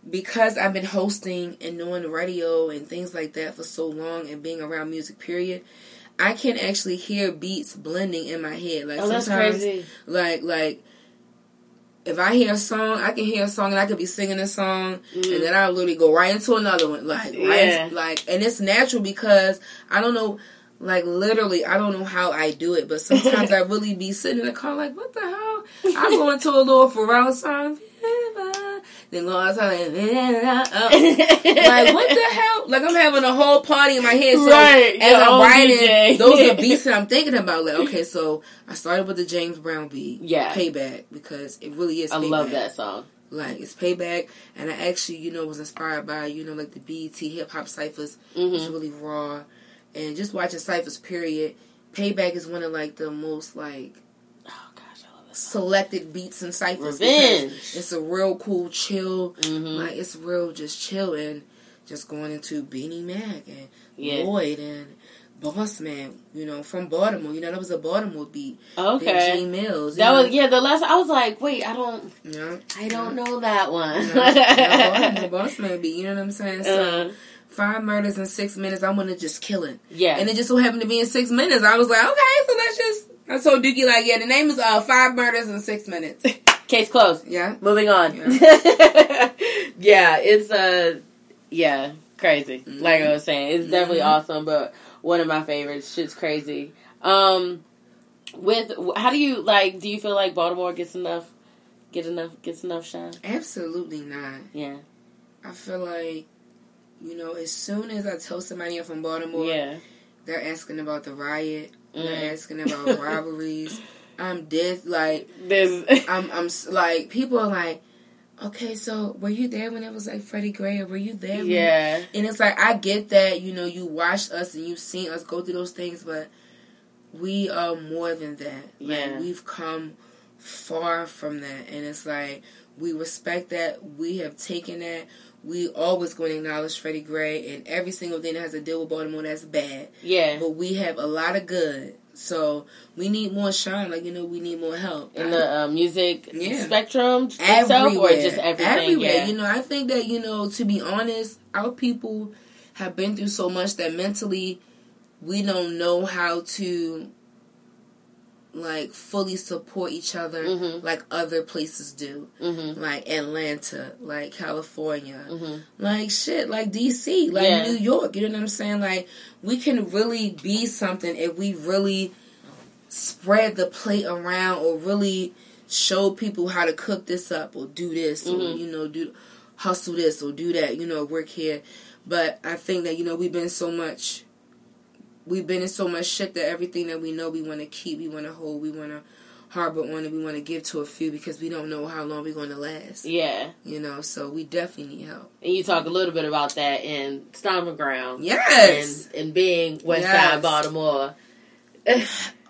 because I've been hosting and doing the radio and things like that for so long, and being around music, period. I can actually hear beats blending in my head. Like Oh, sometimes, crazy. like like if I hear a song, I can hear a song and I could be singing a song, Mm. and then I'll literally go right into another one, like right, Yeah. like, and it's natural because I don't know, like literally, I don't know how I do it, but sometimes I really be sitting in the car like, what the hell? I go into a little Pharrell song, then go outside like, like what the hell? Like I'm having a whole party in my head. So Right, as I'm writing, DJ. those are beats that I'm thinking about. Like, okay, so I started with the James Brown beat, Yeah. Payback, because it really is. I Payback. love that song. Like it's Payback, and I actually, you know, was inspired by you know like the BET hip hop ciphers. It's hmm really raw, and just watching ciphers. Period. Payback is one of like the most like Oh gosh, I love that. Selected beats and ciphers. Revenge. It's a real cool, chill. hmm Like it's real, just chill and just going into Beanie Mac and Yeah. Lloyd and Boss Man. You know, from Baltimore. You know, that was a Baltimore beat. Then Okay. G Mills. That know? was yeah. The last I was like, wait, I don't, know, I don't know that one. Know, Boss Man beat. You know what I'm saying? So Uh, five murders in six minutes. I want to just kill it. yeah. And it just so happened to be in six minutes. I was like, okay, so let's just. I told Dookie like, yeah, the name is uh five murders in six minutes. Case closed. Yeah. Moving on. Yeah, it's uh yeah, crazy. Like I was saying, it's definitely Mhm. awesome, but one of my favorites. Shit's crazy. Um with how do you like do you feel like Baltimore gets enough get enough gets enough shine? Absolutely not. Yeah. I feel like, you know, as soon as I tell somebody I'm from Baltimore, Yeah. they're asking about the riot. They're Mm. asking about robberies. I'm dead. Like There's I'm. I'm like people are like, okay, so were you there when it was like Freddie Gray, or were you there? when-" Yeah. And it's like I get that you know you watched us and you've seen us go through those things, but we are more than that. Like, Yeah. we've come far from that, and it's like we respect that. We have taken that. We always going to acknowledge Freddie Gray and every single thing that has to deal with Baltimore that's bad. Yeah. But we have a lot of good. So we need more shine. Like you know, we need more help In the uh, music Yeah. spectrum itself, or everywhere, just everything. everywhere. Yeah. You know, I think that you know, to be honest, our people have been through so much that mentally we don't know how to like fully support each other Mhm. like other places do, Mhm. like Atlanta, like California, Mhm. like shit, like DC, like Yeah. New York. You know what I'm saying? Like we can really be something if we really spread the plate around or really show people how to cook this up or do this or Mhm. you know do hustle this or do that. You know work here. But I think that you know we've been so much. We've been in so much shit that everything that we know we want to keep, we want to hold, we want to harbor on it, we want to give to a few because we don't know how long we're going to last. Yeah. You know, so we definitely need help. And you talk a little bit about that in Stomping Ground. Yes, And, and being West Yes. Side Baltimore.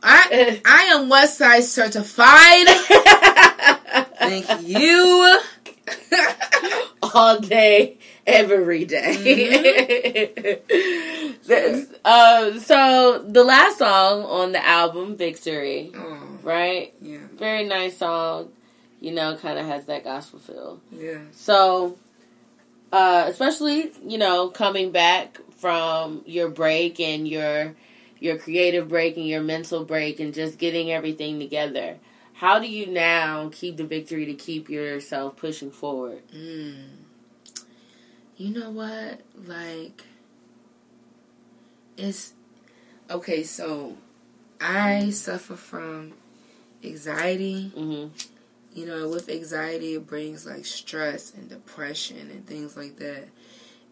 I I am West Side certified. Thank you. All day, every day. That's- uh, so the last song on the album, Victory, oh, right? yeah, Very nice song. You know, kind of has that gospel feel. yeah, So, uh, especially you know, coming back from your break and your your creative break and your mental break and just getting everything together. How do you now keep the victory to keep yourself pushing forward? Mm. You know what? Like, it's okay. So, I suffer from anxiety. hmm you know, with anxiety, it brings like stress and depression and things like that.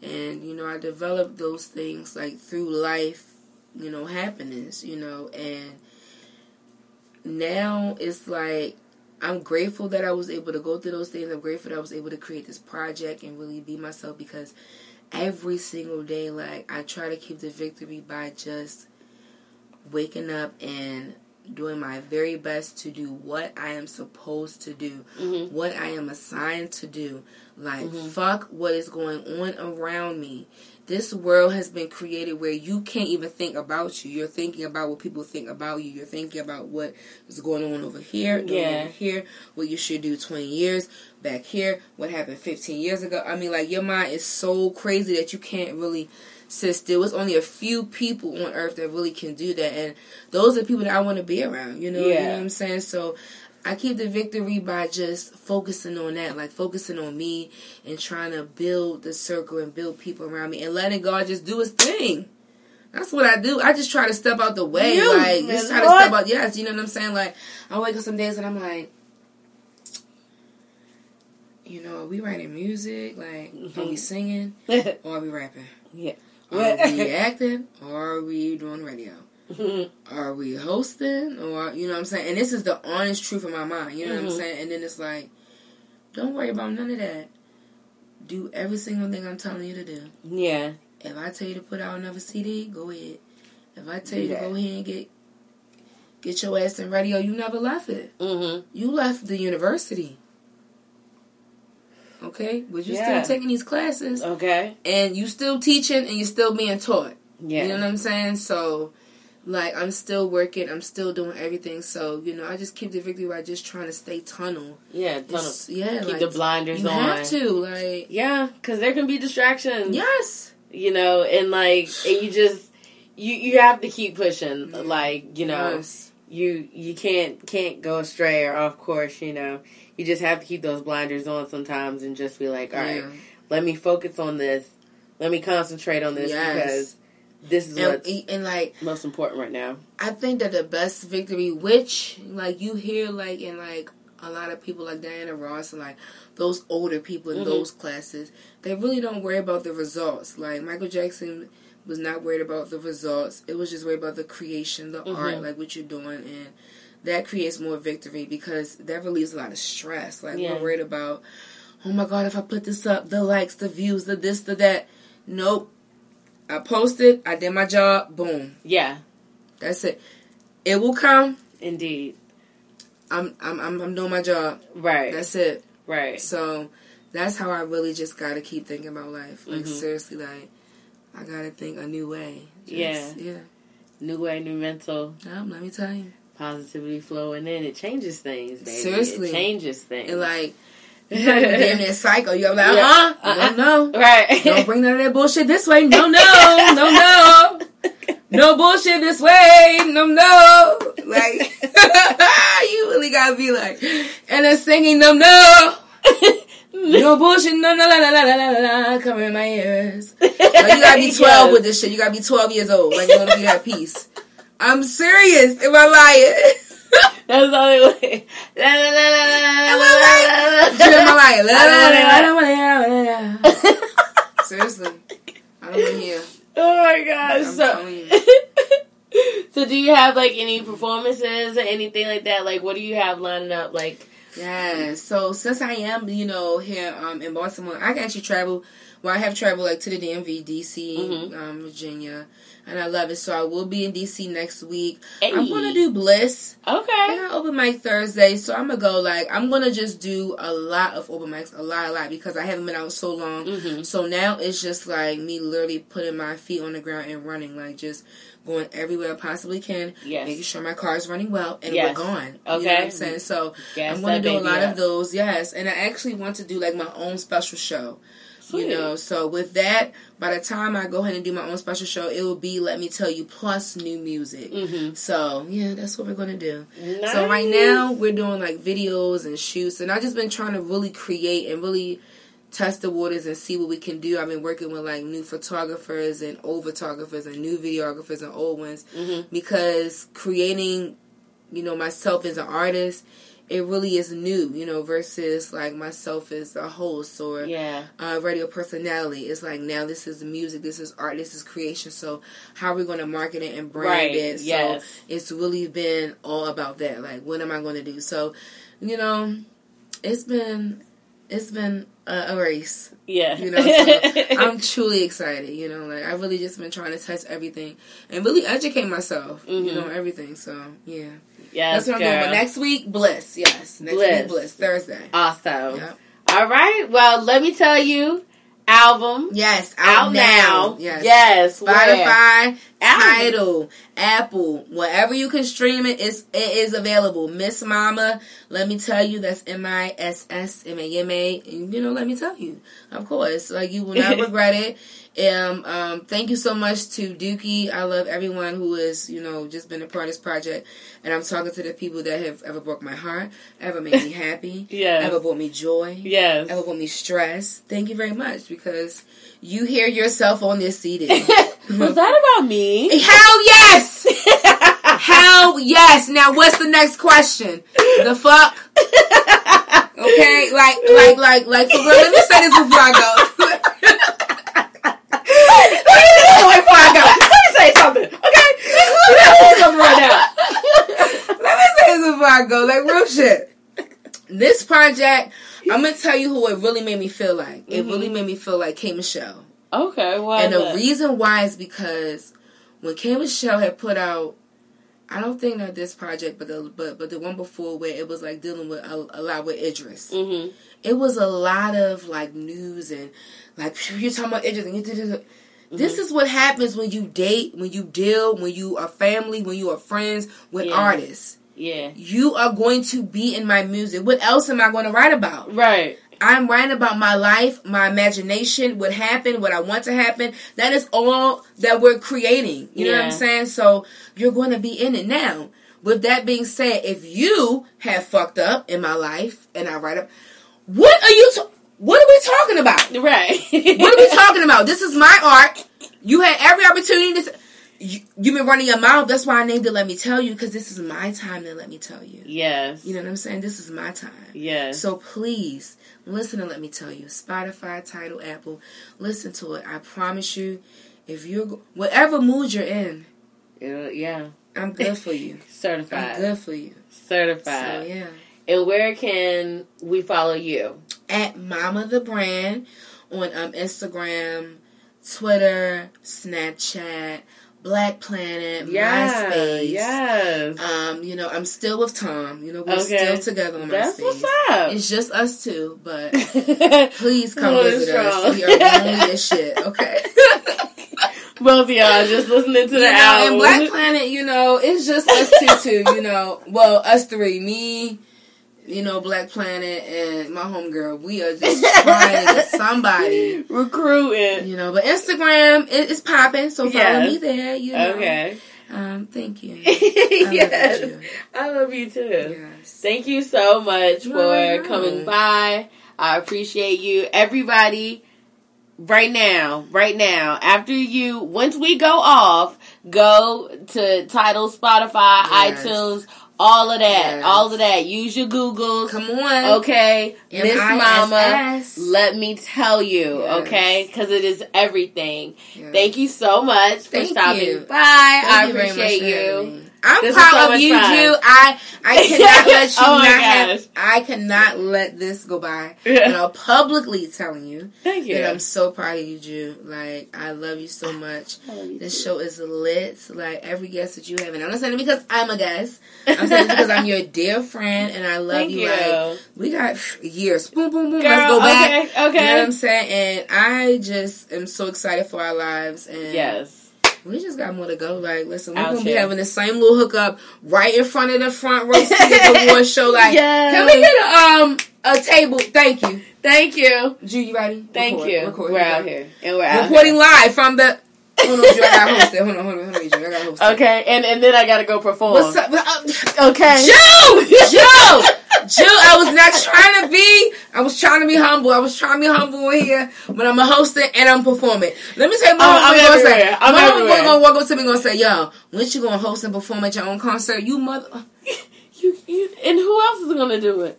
And, you know, I developed those things like through life, you know, happiness, you know, and now it's like I'm grateful that I was able to go through those things. I'm grateful that I was able to create this project and really be myself because every single day, like, I try to keep the victory by just waking up and doing my very best to do what I am supposed to do, hmm what I am assigned to do. Like, Mhm. fuck what is going on around me. This world has been created where you can't even think about you. You're thinking about what people think about you. You're thinking about what is going on over here, Yeah. over here, what you should do 20 years back here, what happened 15 years ago. I mean, like, your mind is so crazy that you can't really sit still. It's only a few people on earth that really can do that. And those are people that I want to be around. You know, you know what I'm saying? So I keep the victory by just focusing on that, like focusing on me and trying to build the circle and build people around me and letting God just do his thing. That's what I do. I just try to step out the way. You, like, just try to step out. Yes, you know what I'm saying? Like, I wake up some days and I'm like, you know, are we writing music? Like, are we mm-hmm. singing? Or are we rapping? yeah. Are we acting? Or are we doing radio? are we hosting or you know what I'm saying? And this is the honest truth of my mind, you know what Mhm. I'm saying? And then it's like, don't worry about none of that. Do every single thing I'm telling you to do. yeah. If I tell you to put out another CD, go ahead. If I tell you Yeah. to go ahead and get get your ass in radio, you never left it. hmm You left the university. Okay? But you Yeah. still taking these classes Okay. and you're still teaching and you're still being taught. Yeah. You know what I'm saying? So, like, I'm still working. I'm still doing everything. So, you know, I just keep the victory by just trying to stay tunnel. yeah. Of, yeah, keep like, the blinders you on. You have to. Like, Yeah, because there can be distractions. yes. You know, and like, and you just you you have to keep pushing. Yeah. Like, you know, Yes. you you can't can't go astray or off course. You know, you just have to keep those blinders on sometimes and just be like, all right, Yeah. let me focus on this. Let me concentrate on this Yes. because this is And, what's and, like, most important right now. I think that the best victory, which, like, you hear, like, in, like, a lot of people like Diana Ross and, like, those older people in Mhm. those classes, they really don't worry about the results. Like, Michael Jackson was not worried about the results. It was just worried about the creation, the Mhm. art, like, what you're doing. And that creates more victory because that relieves a lot of stress. Like, Yeah. we're worried about, oh my God, if I put this up, the likes, the views, the this, the that. Nope. I posted, I did my job, boom. Yeah, That's it. It will come. Indeed. I'm I'm I'm, I'm doing my job. Right. That's it. right. So that's how I really just gotta keep thinking about life. Like Mhm. seriously, like I gotta think a new way. Just- Yeah. yeah. New way, new mental Um, let me tell you, positivity flowing in. It changes things, baby. Seriously. It changes things. and like you gotta be damn near psycho. You gotta like, Yeah. uh uh Uh-uh. no, no, right. don't bring none of that bullshit this way. No, no, no, no. No bullshit this way. No, no. Like, you really gotta be like, and then singing, no, no. No bullshit, no, no, la, la, la, la, la, la, coming in my ears. Like, you gotta be 12 Yes. with this shit. You gotta be 12 years old. Like, you wanna be that peace. I'm serious. Am I lying? That's the only way. La, la, la, la, la, la, la, la, I don't. Seriously. I don't hear. Oh my gosh. So, so do you have like any performances or anything like that? Like, what do you have lining up? Like, Yeah. So since I am, you know, here um in Baltimore, I can actually travel. Well, I have traveled like to the DMV, DC, Mhm. um, Virginia, and I love it. So I will be in DC next week. I'm gonna do Bliss. Okay. And okay, I open mic Thursday, so I'm gonna go like I'm gonna just do a lot of open mics, a lot, a lot, because I haven't been out so long. hmm So now it's just like me literally putting my feet on the ground and running, like just going everywhere I possibly can, yes, making sure my car is running well, and Yes. we're gone. You know Okay. what I'm saying? So Gas I'm going to do a lot up. of those, yes. And I actually want to do like my own special show. Sweet. You know, so with that, by the time I go ahead and do my own special show, it will be Let Me Tell You plus new music. hmm So yeah, that's what we're gonna do. Nice. So right now we're doing like videos and shoots, and I've just been trying to really create and really test the waters and see what we can do. I've been working with like new photographers and old photographers and new videographers and old ones hmm because creating, you know, myself as an artist, it really is new, you know, versus like myself as a host or yeah, uh, radio personality. It's like now this is music, this is art, this is creation. So how are we going to market it and brand right. it? So yes, it's really been all about that. Like, what am I going to do? So, you know, it's been it's been a, a race. yeah. You know, so I'm truly excited. You know, like I've really just been trying to test everything and really educate myself. You Mhm. know, everything. So yeah, yes, that's what I'm doing. girl. But next week, Bliss. Yes, next Bliss. week, Bliss Thursday. Awesome. Yep. All right. Well, let me tell you, album Yes, out, out, now. Yes. Yes. Spotify, Apple. Tidal, Apple, wherever you can stream it, it's, it is available. Miss Mama, let me tell you, that's M I S S M A M A. And you know, let me tell you, of course, like you will not regret it. Um, um, thank you so much to Dookie. I love everyone who has, you know, just been a part of this project. And I'm talking to the people that have ever broke my heart, ever made me happy, Yes. ever brought me joy, Yes. ever brought me stress. Thank you very much because you hear yourself on this CD. Was that about me? Hell yes! Hell yes! Now what's the next question? The fuck? Okay, like, like, like, like, for real, let me say this before I go. Wait before I go. Let me say something, okay? Let me say something right now. Let me say this before I go. Like, real shit. This project, I'm gonna tell you who it really made me feel like. It Mhm. really made me feel like K. Michelle. Okay, why And the reason why is because when K. Michelle had put out, I don't think that this project, but the but but the one before where it was like dealing with a, a lot with Idris. Mhm. It was a lot of like news and like you're talking about Idris and did. This is what happens when you date, when you deal, when you are family, when you are friends with Yeah. artists. Yeah. You are going to be in my music. What else am I going to write about? Right. I'm writing about my life, my imagination, what happened, what I want to happen. That is all that we're creating. You know what I'm saying? So you're going to be in it now. With that being said, if you have fucked up in my life and I write up, what are you? What are we talking about? Right. What are we talking about? This is my art. You had every opportunity to. You, you've been running your mouth. That's why I named it. Let me tell you, because this is my time. To let me tell you. Yes. You know what I'm saying? This is my time. Yes. So please listen and let me tell you. Spotify, Tidal, Apple, listen to it. I promise you, if you're whatever mood you're in, Uh, yeah. I'm good for you. I'm Certified. good for you. Certified. So yeah. And where can we follow you? At Mama the Brand on um, Instagram, Twitter, Snapchat, Black Planet, Yeah, MySpace. yes. Um, you know, I'm still with Tom. You know, we're Okay. still together on That's MySpace. what's up. It's just us two, but please come visit strong. us. We are lonely as shit, okay? of y'all just listening to You the know, album. and Black Planet, you know, it's just us two, too. You know, well, us three, me, you know, Black Planet, and my homegirl. We are just trying to get somebody, Recruiting. you know. But Instagram it, is popping, so follow Yes. me there. You know. Okay. Um, thank you. I yes. love you. I love you too. Yes. Thank you so much for coming by. I appreciate you. Everybody, right now, right now, after you, once we go off, go to Tidal, Spotify, Yes. iTunes, all of that, Yes. all of that. Use your Googles. Come on. Okay, Miss Mama, let me tell you, Yes. okay, because it is everything. Yes. Thank you so much for Thank stopping you. by. I Thank much appreciate you. I'm This was so proud of you. Ju. I I cannot let oh you Oh not have. I cannot let this go by. And I'm publicly telling you Thank you. that I'm so proud of you, Ju. Like I love you so much. You This too. show is lit. Like every guest that you have, and I'm not saying it because I'm a guest. I'm saying it because I'm your dear friend, and I love you. you. Like we got years. Boom, boom, boom. Girl, Let's go back. okay, You know okay. what I'm saying? And I just am so excited for our lives. And yes. We just got more to go. Like, listen, we're Out gonna be here. having the same little hookup right in front of the front row seat at the award show. Like, Yes. can we get a um a table? Thank you, Thank you. Ju. You ready? Thank Record, you. Record, we're record. out here. And we're out Reporting live from the. Hold on, I gotta. Hold on, hold on, hold on, Ju. I gotta host here. it. Okay, and, and then I gotta go perform. What's up? Uh, Okay. Ju, Ju, Ju. I was not trying to be. I was trying to be humble. I was trying to be humble in here, but I'm a hosting and I'm performing. Let me say, my I'm- I'm homeboy gonna say. I'm my homeboy gonna walk up to me and gonna say, "Yo, when you gonna host and perform at your own concert? You mother." You, you, and who else is gonna do it?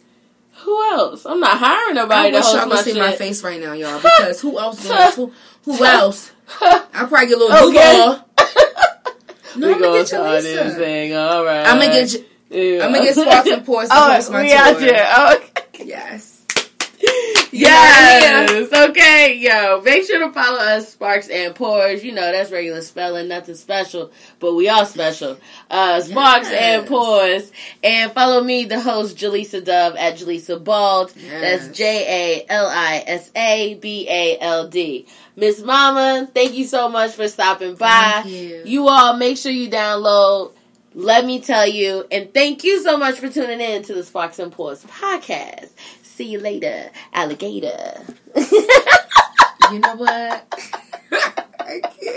Who else? I'm not hiring I nobody to wish host y'all my see shit. my face right now, y'all, because who else? Who, who else? I probably get a little Okay. Duval. No, we I'm gonna gonna get start you this Lisa. thing. All right. I'm gonna get you. Yeah. I'm gonna get Sparks and Pours to oh, my we tour. out here. Oh, okay. Yes. Yes. Okay, yo. Make sure to follow us, Sparks and Pores. You know, that's regular spelling, nothing special, but we all special. Uh, Sparks and Yes. Pores. And follow me, the host, Jalisa Dove, at Jalisa Bald. Yes. That's J A L I S A B A L D. Miss Mama, thank you so much for stopping by. Thank you. all make sure you download Let Me Tell You. And thank you so much for tuning in to the Sparks and Pores podcast. See you later, alligator. you know what? I can't.